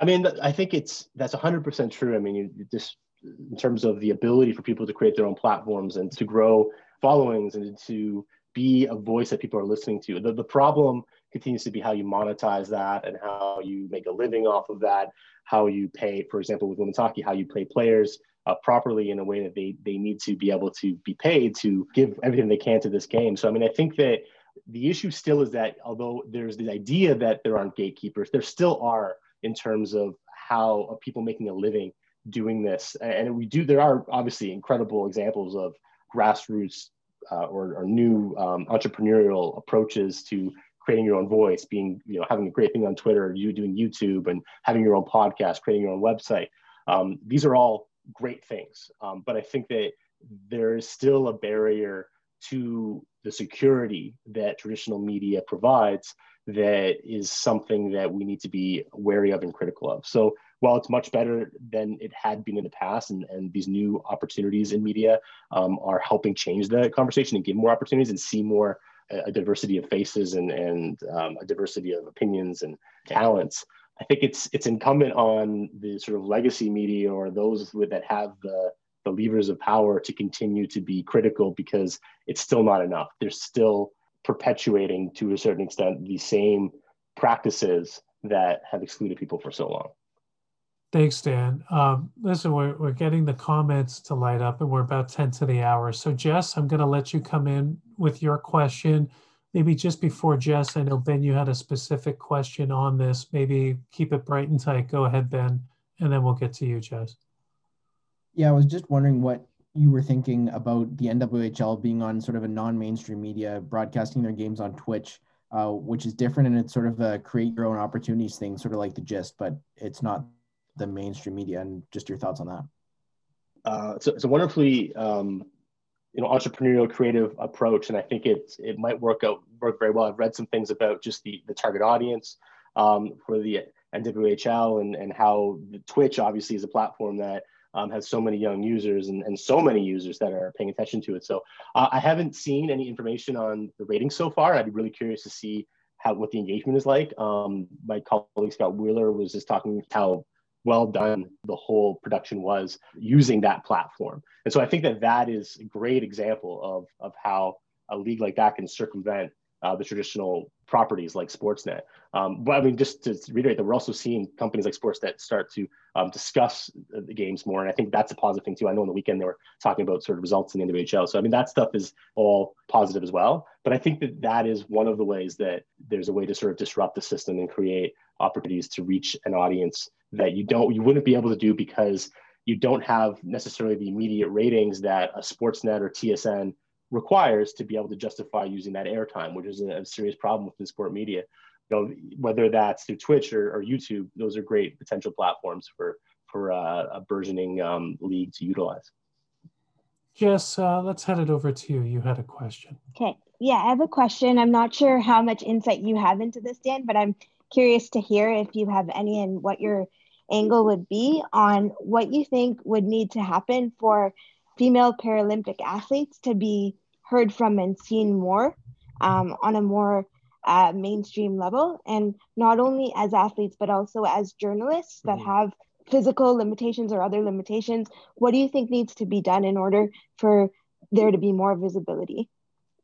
I mean, I think it's that's 100% true. I mean, you, just in terms of the ability for people to create their own platforms and to grow followings and to be a voice that people are listening to. The, the problem continues to be how you monetize that and how you make a living off of that, how you pay, for example, with women's hockey, how you pay players, uh, properly in a way that they they need to be able to be paid to give everything they can to this game. So I mean, I think that the issue still is that although there's the idea that there aren't gatekeepers, there still are in terms of how people making a living doing this. And we do. There are obviously incredible examples of grassroots uh, or, or, new um, entrepreneurial approaches to creating your own voice, being you know having a great thing on Twitter, you doing YouTube, and having your own podcast, creating your own website. Um, these are all great things. Um, but I think that there is still a barrier to the security that traditional media provides that is something that we need to be wary of and critical of. So while it's much better than it had been in the past, and, and these new opportunities in media um, are helping change the conversation and give more opportunities and see more a diversity of faces and, and um, a diversity of opinions and talents. I think it's it's incumbent on the sort of legacy media or those with, that have the the levers of power to continue to be critical because it's still not enough. They're still perpetuating to a certain extent the same practices that have excluded people for so long. Thanks, Dan. Um, listen, we're, we're getting the comments to light up and we're about 10 to the hour. So Jess, I'm going to let you come in with your question maybe just before Jess, I know Ben, you had a specific question on this. Maybe keep it bright and tight. Go ahead, Ben, and then we'll get to you, Jess. Yeah, I was just wondering what you were thinking about the NWHL being on sort of a non-mainstream media, broadcasting their games on Twitch, uh, which is different and it's sort of a create your own opportunities thing, sort of like the gist, but it's not the mainstream media. And just your thoughts on that. Uh, it's, a, it's a wonderfully um, you know entrepreneurial creative approach and i think it it might work out work very well i've read some things about just the the target audience um, for the nwhl and and how twitch obviously is a platform that um, has so many young users and, and so many users that are paying attention to it so uh, i haven't seen any information on the ratings so far i'd be really curious to see how what the engagement is like um, my colleague scott wheeler was just talking how well done the whole production was using that platform. And so I think that that is a great example of, of how a league like that can circumvent uh, the traditional properties like Sportsnet. Um, but I mean, just to reiterate that we're also seeing companies like Sportsnet start to um, discuss the games more. And I think that's a positive thing too. I know on the weekend they were talking about sort of results in the NWHL. So I mean, that stuff is all positive as well. But I think that that is one of the ways that there's a way to sort of disrupt the system and create opportunities to reach an audience that you don't, you wouldn't be able to do because you don't have necessarily the immediate ratings that a Sportsnet or TSN requires to be able to justify using that airtime, which is a, a serious problem with the sport media. You know, whether that's through Twitch or, or YouTube, those are great potential platforms for for uh, a burgeoning um, league to utilize. Jess, uh, let's head it over to you. You had a question. Okay. Yeah, I have a question. I'm not sure how much insight you have into this, Dan, but I'm curious to hear if you have any and what your angle would be on what you think would need to happen for female Paralympic athletes to be heard from and seen more um, on a more uh, mainstream level. And not only as athletes, but also as journalists that mm-hmm. have physical limitations or other limitations. What do you think needs to be done in order for there to be more visibility?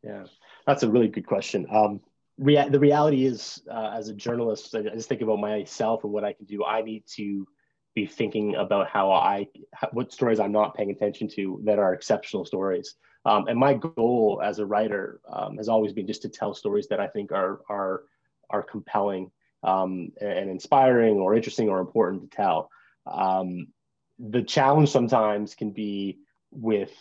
Yeah, that's a really good question. Um, rea- the reality is, uh, as a journalist, I just think about myself and what I can do. I need to be thinking about how I what stories I'm not paying attention to that are exceptional stories. Um, and my goal as a writer um, has always been just to tell stories that I think are are are compelling um, and inspiring or interesting or important to tell. Um, the challenge sometimes can be with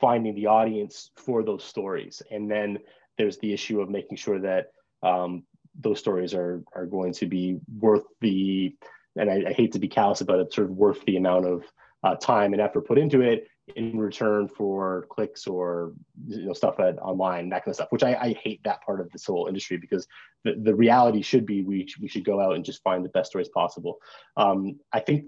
finding the audience for those stories, and then there's the issue of making sure that um, those stories are are going to be worth the and I, I, hate to be callous about it, sort of worth the amount of uh, time and effort put into it in return for clicks or you know stuff at online that kind of stuff which I, I hate that part of this whole industry because the, the reality should be we, we should go out and just find the best stories possible. Um, i think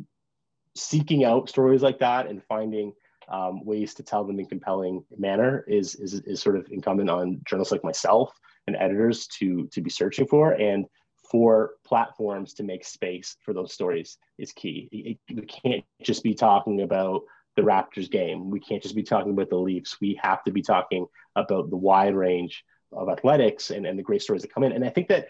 seeking out stories like that and finding um, ways to tell them in compelling manner is, is is sort of incumbent on journalists like myself and editors to to be searching for and for platforms to make space for those stories is key. It, we can't just be talking about the Raptors game. We can't just be talking about the Leafs. We have to be talking about the wide range of athletics and, and the great stories that come in. And I think that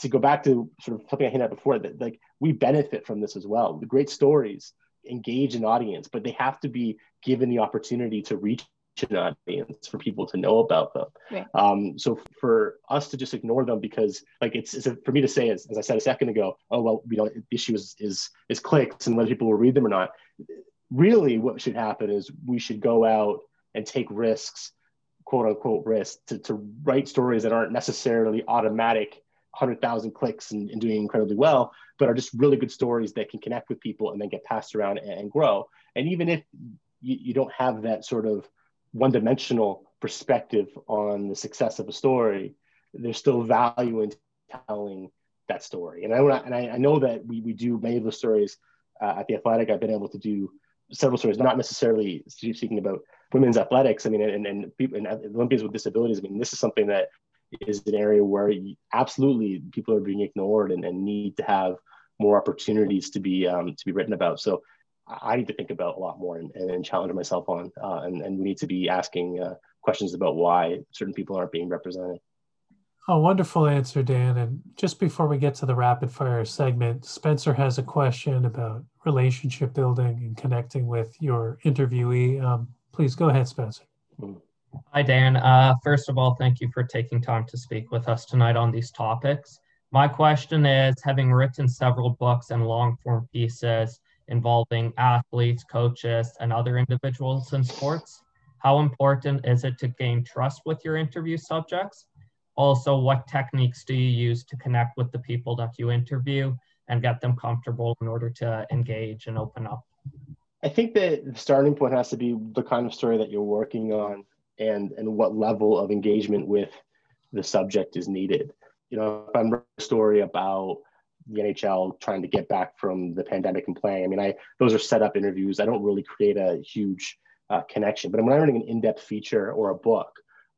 to go back to sort of something I hinted at before, that like we benefit from this as well. The great stories engage an audience, but they have to be given the opportunity to reach an audience for people to know about them. Right. Um, so for us to just ignore them because like it's, it's a, for me to say as, as I said a second ago, oh well, you know, the issue is is is clicks and whether people will read them or not really what should happen is we should go out and take risks quote unquote risks to, to write stories that aren't necessarily automatic 100000 clicks and, and, doing incredibly well but are just really good stories that can connect with people and then get passed around and, and grow and even if you, you don't have that sort of one-dimensional perspective on the success of a story there's still value in telling that story and i, and I, I know that we, we do many of the stories uh, at the athletic i've been able to do several stories, not necessarily speaking about women's athletics. I mean, and, and people and Olympians with disabilities. I mean, this is something that is an area where absolutely people are being ignored and, and need to have more opportunities to be um, to be written about. So I need to think about a lot more and, and challenge myself on, uh, and, and we need to be asking uh, questions about why certain people aren't being represented. A wonderful answer, Dan. And just before we get to the rapid fire segment, Spencer has a question about relationship building and connecting with your interviewee. Um, please go ahead, Spencer. Hi, Dan. Uh, first of all, thank you for taking time to speak with us tonight on these topics. My question is having written several books and long form pieces involving athletes, coaches, and other individuals in sports, how important is it to gain trust with your interview subjects? also what techniques do you use to connect with the people that you interview and get them comfortable in order to engage and open up i think that the starting point has to be the kind of story that you're working on and and what level of engagement with the subject is needed. You know if i'm writing a story about the nhl trying to get back from the pandemic and playing i mean i those are set up interviews. I don't really create a huge uh, connection but when i'm writing an in-depth feature or a book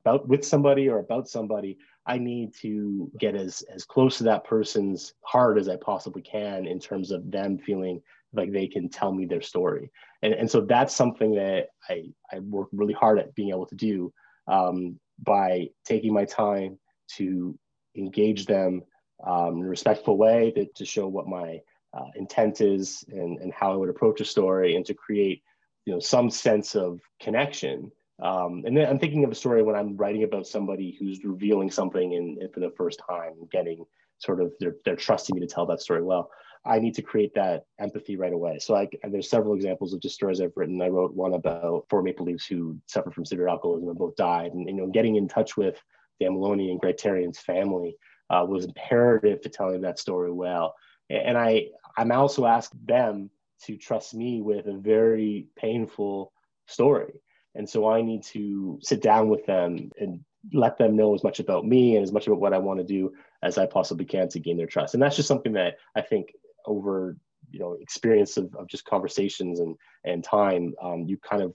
about with somebody or about somebody, I need to get as as close to that person's heart as I possibly can in terms of them feeling like they can tell me their story. And, and so that's something that I, I work really hard at being able to do um, by taking my time to engage them um, in a respectful way to, to show what my uh, intent is and, and how I would approach a story and to create you know some sense of connection um, and then I'm thinking of a story when I'm writing about somebody who's revealing something in, in for the first time, getting sort of they're, they're trusting me to tell that story well. I need to create that empathy right away. So I, there's several examples of just stories I've written. I wrote one about four Maple Leafs who suffered from severe alcoholism and both died. And you know, getting in touch with Maloney and Greg Therrien's family uh, was imperative to telling that story well. And I, I'm also asked them to trust me with a very painful story. And so I need to sit down with them and let them know as much about me and as much about what I want to do as I possibly can to gain their trust. And that's just something that I think over you know experience of, of just conversations and and time um, you kind of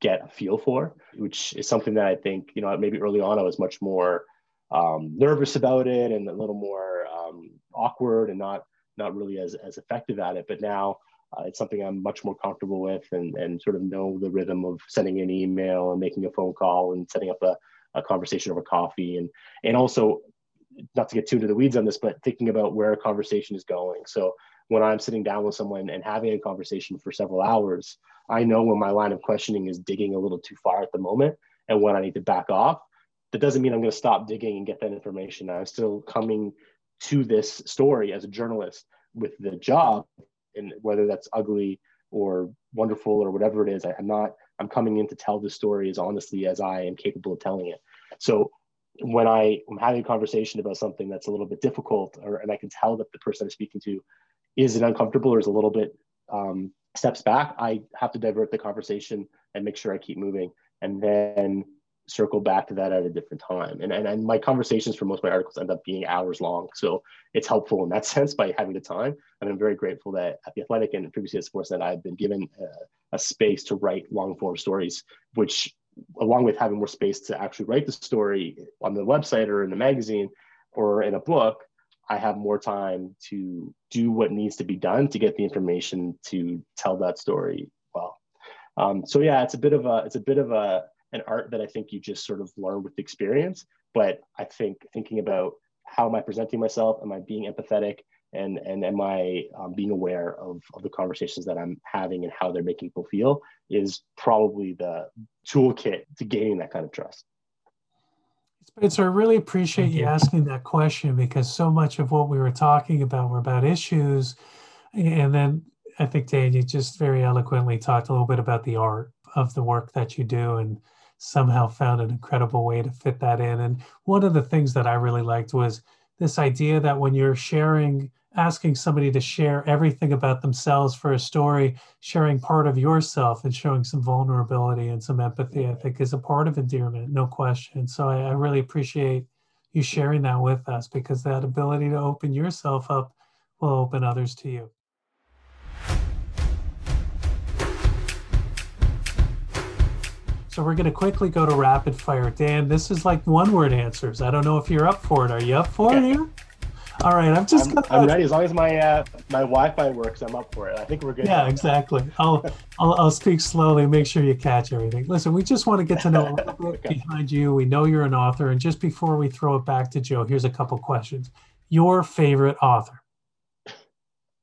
get a feel for which is something that i think you know maybe early on i was much more um, nervous about it and a little more um, awkward and not not really as, as effective at it but now uh, it's something I'm much more comfortable with and, and sort of know the rhythm of sending an email and making a phone call and setting up a, a conversation over coffee. And, and also, not to get too into the weeds on this, but thinking about where a conversation is going. So when I'm sitting down with someone and having a conversation for several hours, I know when my line of questioning is digging a little too far at the moment. and when I need to back off. That doesn't mean I'm going to stop digging and get that information. I'm still coming to this story as a journalist with the job, and whether that's ugly or wonderful or whatever it is, I, I'm not. I'm coming in to tell the story as honestly as I am capable of telling it. So when I am having a conversation about something that's a little bit difficult, or and I can tell that the person I'm speaking to is it uncomfortable or is a little bit um, steps back, I have to divert the conversation and make sure I keep moving, and then circle back to that at a different time. And, and and my conversations for most of my articles end up being hours long, so it's helpful in that sense by having the time. And I'm very grateful that at the Athletic and previously at Sportsnet, I've been given a, a space to write long form stories, which along with having more space to actually write the story on the website or in the magazine or in a book, I have more time to do what needs to be done to get the information to tell that story well. Um, so yeah, it's a bit of a it's a bit of a an art that I think you just sort of learn with experience. But I think thinking about how am I presenting myself? Am I being empathetic? and and am I um, being aware of, of the conversations that I'm having and how they're making people feel is probably the toolkit to gaining that kind of trust. Spencer, I really appreciate you, you asking that question because so much of what we were talking about were about issues, and then I think Dan, you just very eloquently talked a little bit about the art of the work that you do and somehow found an incredible way to fit that in. And one of the things that I really liked was this idea that when you're sharing asking somebody to share everything about themselves for a story, sharing part of yourself and showing some vulnerability and some empathy, I think is a part of endearment, no question. So I, I really appreciate you sharing that with us because that ability to open yourself up will open others to you. So we're going to quickly go to rapid fire. Dan, this is like one word answers. I don't know if you're up for it. Are you up for it here? All right, I'm just. I'm, I'm, ready as long as my uh, my Wi-Fi works. I'm up for it. I think we're good. Yeah, exactly. I'll, I'll I'll speak slowly. Make sure you catch everything. Listen, we just want to get to know a little bit okay. behind you. We know you're an author, and just before we throw it back to Joe, here's a couple questions. Your favorite author?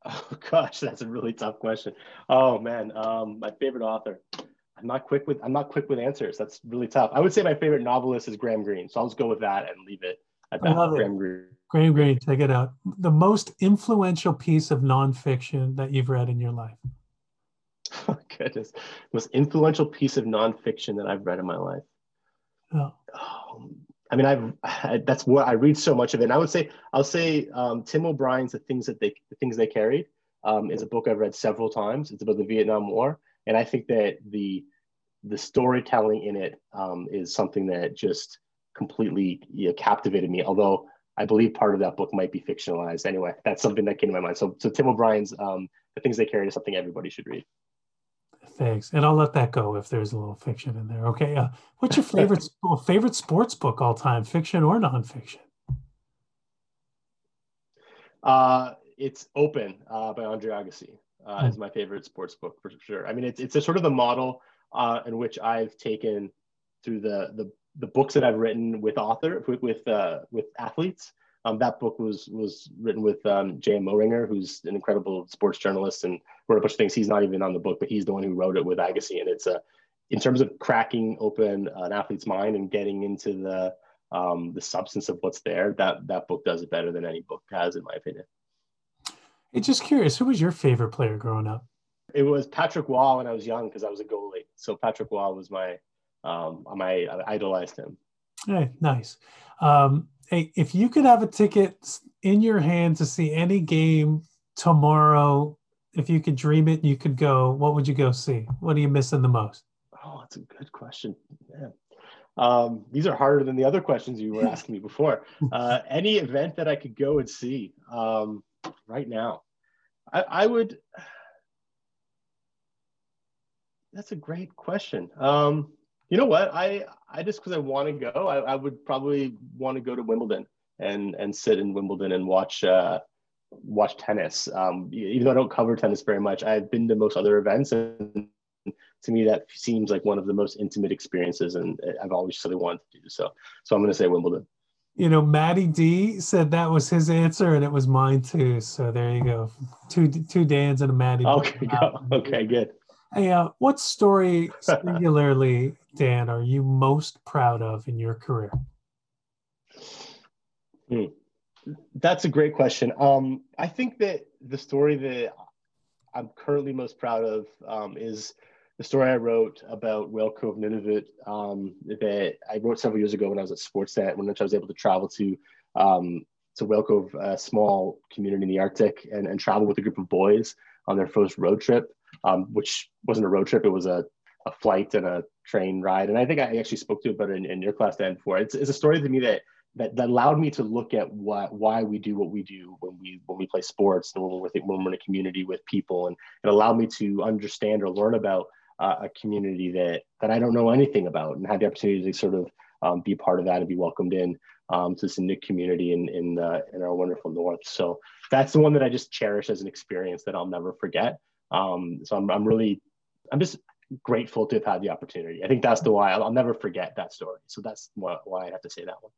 Oh gosh, that's a really tough question. Oh man, um, my favorite author. I'm not quick with I'm not quick with answers. That's really tough. I would say my favorite novelist is Graham Greene, so I'll just go with that and leave it at that. Graham Greene. Graham Greene, check it out. The most influential piece of nonfiction that you've read in your life. Oh, goodness. Most influential piece of nonfiction that I've read in my life. Oh. oh I mean, I've I, that's what I read so much of it. And I would say, I'll say um, Tim O'Brien's "The Things That They the Things They Carried" um, is a book I've read several times. It's about the Vietnam War, and I think that the the storytelling in it um, is something that just completely you know, captivated me. Although I believe part of that book might be fictionalized. Anyway, that's something that came to my mind. So, so Tim O'Brien's um, "The Things They Carry" is something everybody should read. Thanks, and I'll let that go if there's a little fiction in there. Okay, uh, what's your favorite favorite sports book all time, fiction or nonfiction? Uh, it's Open uh, by Andre Agassi. Uh, mm. Is my favorite sports book for sure. I mean, it's it's a sort of the model uh, in which I've taken through the the the books that I've written with author with with, uh, with athletes. Um, that book was was written with um, J.M. Moehringer, who's an incredible sports journalist and wrote a bunch of things. He's not even on the book, but he's the one who wrote it with Agassi. And it's a, in terms of cracking open an athlete's mind and getting into the um, the substance of what's there, that that book does it better than any book has, in my opinion. Hey, just curious, who was your favorite player growing up? It was Patrick Roy when I was young because I was a goalie. So Patrick Roy was my um, I, I idolized him. Hey, nice. Um, hey, if you could have a ticket in your hand to see any game tomorrow, if you could dream it, you could go. What would you go see? What are you missing the most? Oh, that's a good question. Yeah. Um, these are harder than the other questions you were asking me before. Uh, any event that I could go and see um, right now, I, I, would. That's a great question. Um, you know what? I I just because I want to go, I, I would probably want to go to Wimbledon and and sit in Wimbledon and watch uh, watch tennis. Um, even though I don't cover tennis very much, I've been to most other events, and to me that seems like one of the most intimate experiences, and I've always really wanted to do so. So I'm going to say Wimbledon. You know, Matty D said that was his answer, and it was mine too. So there you go, two two Dan's and a Matty. Okay, go. okay, good. Hey, uh, what story singularly, Dan, are you most proud of in your career? Hmm. That's a great question. Um, I think that the story that I'm currently most proud of um, is the story I wrote about Whale Cove Nunavut um, that I wrote several years ago when I was at Sportsnet, when I was able to travel to um, to Whale Cove, a small community in the Arctic, and, and travel with a group of boys on their first road trip, um, which wasn't a road trip; it was a, a flight and a train ride. And I think I actually spoke to about it in, in your class then before. It's, it's a story to me that that, that allowed me to look at what why we do what we do when we when we play sports and when we're, when we're in a community with people and it allowed me to understand or learn about uh, a community that that I don't know anything about and had the opportunity to sort of um, be part of that and be welcomed in um, to this new community in in, uh, in our wonderful north. So that's the one that I just cherish as an experience that I'll never forget. Um, so I'm, I'm really I'm just grateful to have had the opportunity. I think that's the why I'll, I'll never forget that story. So that's why, why I have to say that one.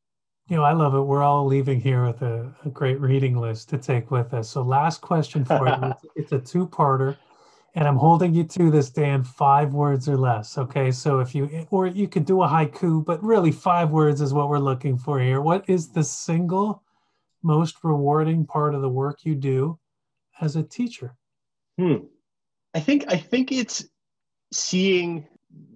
You know, I love it. We're all leaving here with a, a great reading list to take with us. So, last question for you. It's, it's a two-parter, and I'm holding you to this, Dan. Five words or less. Okay. So, if you or you could do a haiku, but really five words is what we're looking for here. What is the single most rewarding part of the work you do as a teacher? Hmm. I think I think it's seeing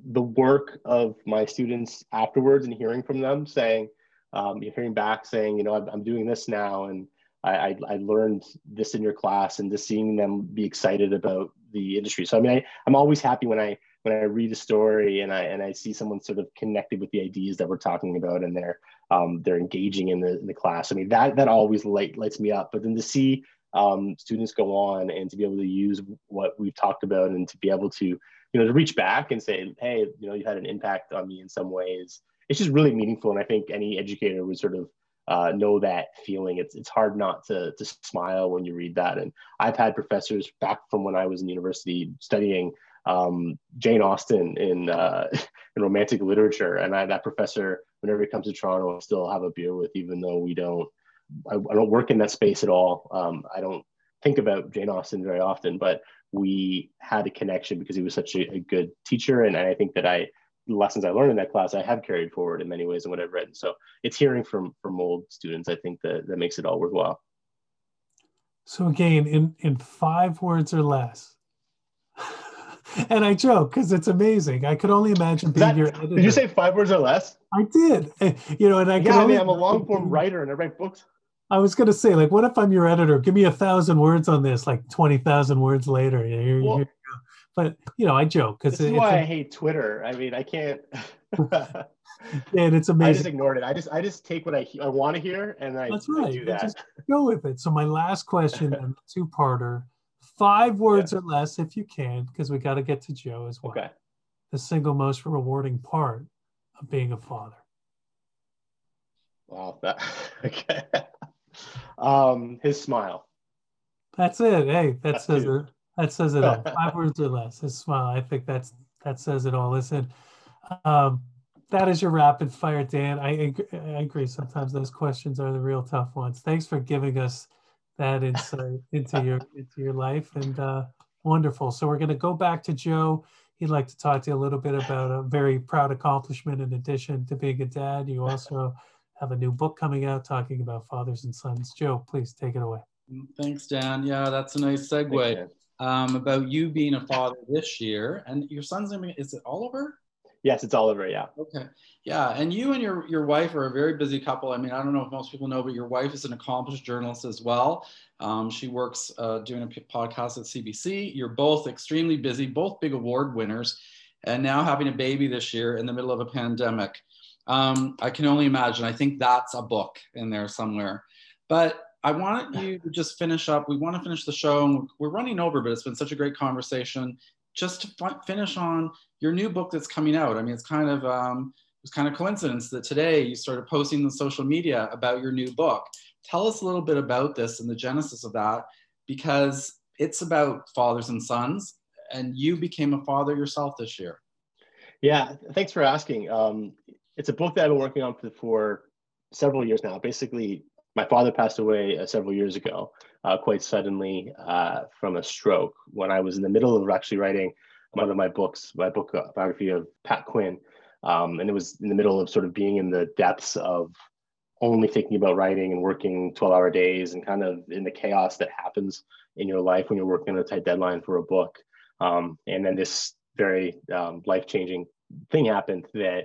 the work of my students afterwards and hearing from them saying um, you're hearing back saying, you know, I'm, I'm doing this now, and I, I, I, learned this in your class, and just seeing them be excited about the industry. So I mean, I, I'm always happy when I when I read a story and I and I see someone sort of connected with the ideas that we're talking about, and they're um, they're engaging in the in the class. I mean, that that always light, lights me up. But then to see um, students go on and to be able to use what we've talked about and to be able to you know to reach back and say, hey, you know, you had an impact on me in some ways it's just really meaningful. And I think any educator would sort of uh, know that feeling. It's it's hard not to to smile when you read that. And I've had professors back from when I was in university studying um, Jane Austen in uh, in romantic literature, and I, that professor, whenever he comes to Toronto, I still have a beer with, even though we don't. I, I don't work in that space at all. Um, I don't think about Jane Austen very often, but we had a connection because he was such a, a good teacher, and, and I think that I lessons I learned in that class I have carried forward in many ways in what I've read. So it's hearing from from old students, I think that that makes it all worthwhile. So again, in in five words or less. and I joke because it's amazing. I could only imagine being that, your editor. Did you say five words or less? I did. You know, and I yeah, I mean, I'm a long form writer and I write books. I was going to say, like, what if I'm your editor? Give me a thousand words on this, like 20,000 words later. You're, well, you're, but you know, I joke because this is why a, I hate Twitter. I mean, I can't. and it's amazing. I just ignored it. I just I just take what I I want to hear and I, That's right. I do that. Just go with it. So my last question, two parter, five words yeah. or less if you can, because we got to get to Joe as well. Okay. The single most rewarding part of being a father. Wow. That, okay. Um, his smile. That's it. Hey, that That's says it. That says it all. Five words or less. His smile. I think that's that says it all. Listen, um, that is your rapid fire, Dan. I, I agree. Sometimes those questions are the real tough ones. Thanks for giving us that insight into your into your life and uh, wonderful. So we're going to go back to Joe. He'd like to talk to you a little bit about a very proud accomplishment. In addition to being a dad, you also have a new book coming out talking about fathers and sons. Joe, please take it away. Thanks, Dan. Yeah, that's a nice segue. Thanks, um, about you being a father this year, and your son's name is it Oliver? Yes, it's Oliver. Yeah. Okay. Yeah, and you and your your wife are a very busy couple. I mean, I don't know if most people know, but your wife is an accomplished journalist as well. Um, she works uh, doing a podcast at CBC. You're both extremely busy, both big award winners, and now having a baby this year in the middle of a pandemic. Um, I can only imagine. I think that's a book in there somewhere. But I want you to just finish up. We want to finish the show, and we're running over, but it's been such a great conversation. Just to fi- finish on your new book that's coming out. I mean, it's kind of um, it's kind of coincidence that today you started posting on social media about your new book. Tell us a little bit about this and the genesis of that, because it's about fathers and sons, and you became a father yourself this year. Yeah, thanks for asking. Um, it's a book that I've been working on for, for several years now. Basically, my father passed away uh, several years ago, uh, quite suddenly uh, from a stroke when I was in the middle of actually writing one of my books, my book uh, biography of Pat Quinn. Um, and it was in the middle of sort of being in the depths of only thinking about writing and working 12 hour days and kind of in the chaos that happens in your life when you're working on a tight deadline for a book. Um, and then this very um, life changing thing happened that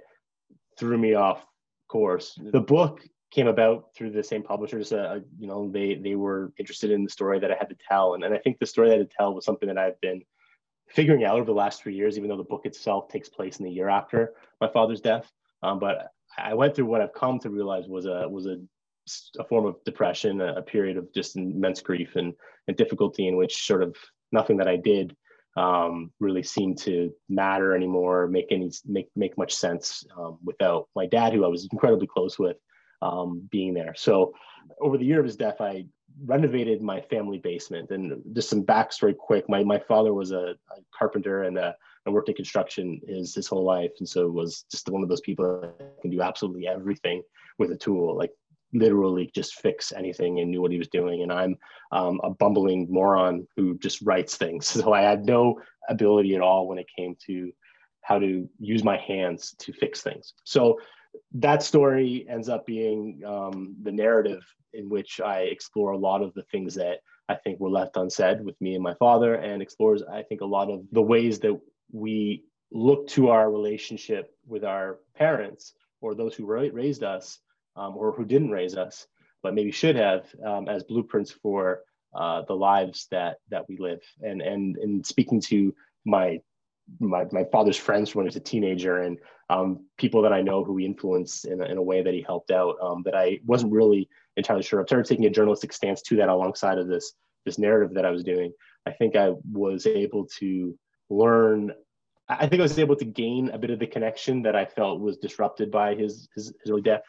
threw me off course. The book came about through the same publishers. Uh, you know, they they were interested in the story that I had to tell, and, and I think the story that I had to tell was something that I've been figuring out over the last three years. Even though the book itself takes place in the year after my father's death, um, but I went through what I've come to realize was a was a a form of depression, a, a period of just immense grief and, and difficulty in which sort of nothing that I did um, really seem to matter anymore, make any make make much sense um, without my dad, who I was incredibly close with, um, being there. So over the year of his death, I renovated my family basement. And just some backstory, quick. My my father was a, a carpenter and a, and worked in construction his his whole life, and so was just one of those people that can do absolutely everything with a tool. Like literally just fix anything and knew what he was doing. And I'm um, a bumbling moron who just writes things. So I had no ability at all when it came to how to use my hands to fix things. So that story ends up being um, the narrative in which I explore a lot of the things that I think were left unsaid with me and my father, and explores, I think, a lot of the ways that we look to our relationship with our parents or those who raised us um, or who didn't raise us, but maybe should have, um, as blueprints for uh, the lives that that we live. And and in speaking to my my, my father's friends when he was a teenager and um, people that I know who he influenced in a, in a way that he helped out um, that I wasn't really entirely sure. I started taking a journalistic stance to that alongside of this this narrative that I was doing. I think I was able to learn. I think I was able to gain a bit of the connection that I felt was disrupted by his his, his early death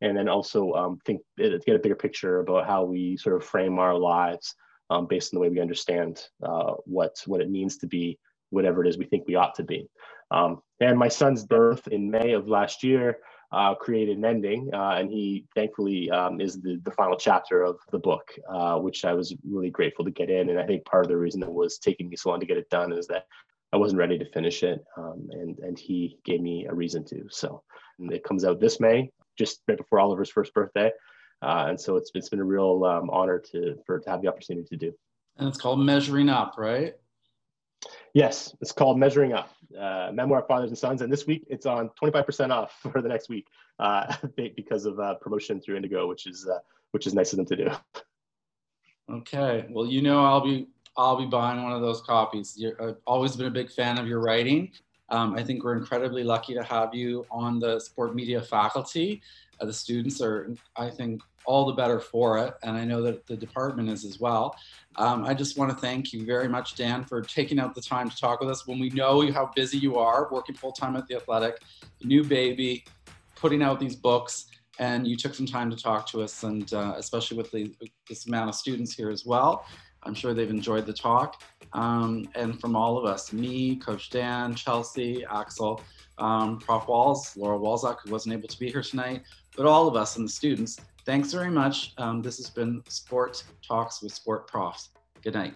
and then also um, think uh, get a bigger picture about how we sort of frame our lives um, based on the way we understand uh, what what it means to be whatever it is we think we ought to be. Um, and my son's birth in May of last year uh, created an ending, uh, and he thankfully um, is the, the final chapter of the book, uh, which I was really grateful to get in. And I think part of the reason it was taking me so long to get it done is that I wasn't ready to finish it, um, and and he gave me a reason to. So it comes out this May, just right before Oliver's first birthday. Uh, and so it's, it's been a real um, honor to, for, to have the opportunity to do. And it's called Measuring Up, right? Yes, it's called Measuring Up, uh, Memoir Fathers and Sons. And this week it's on 25% off for the next week uh, because of uh, promotion through Indigo, which is, uh, which is nice of them to do. Okay. Well, you know, I'll be, I'll be buying one of those copies. You're, I've always been a big fan of your writing. Um, I think we're incredibly lucky to have you on the sport media faculty. Uh, the students are, I think, all the better for it. And I know that the department is as well. Um, I just want to thank you very much, Dan, for taking out the time to talk with us when we know how busy you are working full time at the Athletic, new baby, putting out these books. And you took some time to talk to us, and uh, especially with the, this amount of students here as well. I'm sure they've enjoyed the talk um, and from all of us, me, Coach Dan, Chelsea, Axel, um, Prof. Walls, Laura Walzak, who wasn't able to be here tonight, but all of us and the students, thanks very much. Um, this has been Sport Talks with Sport Profs. Good night.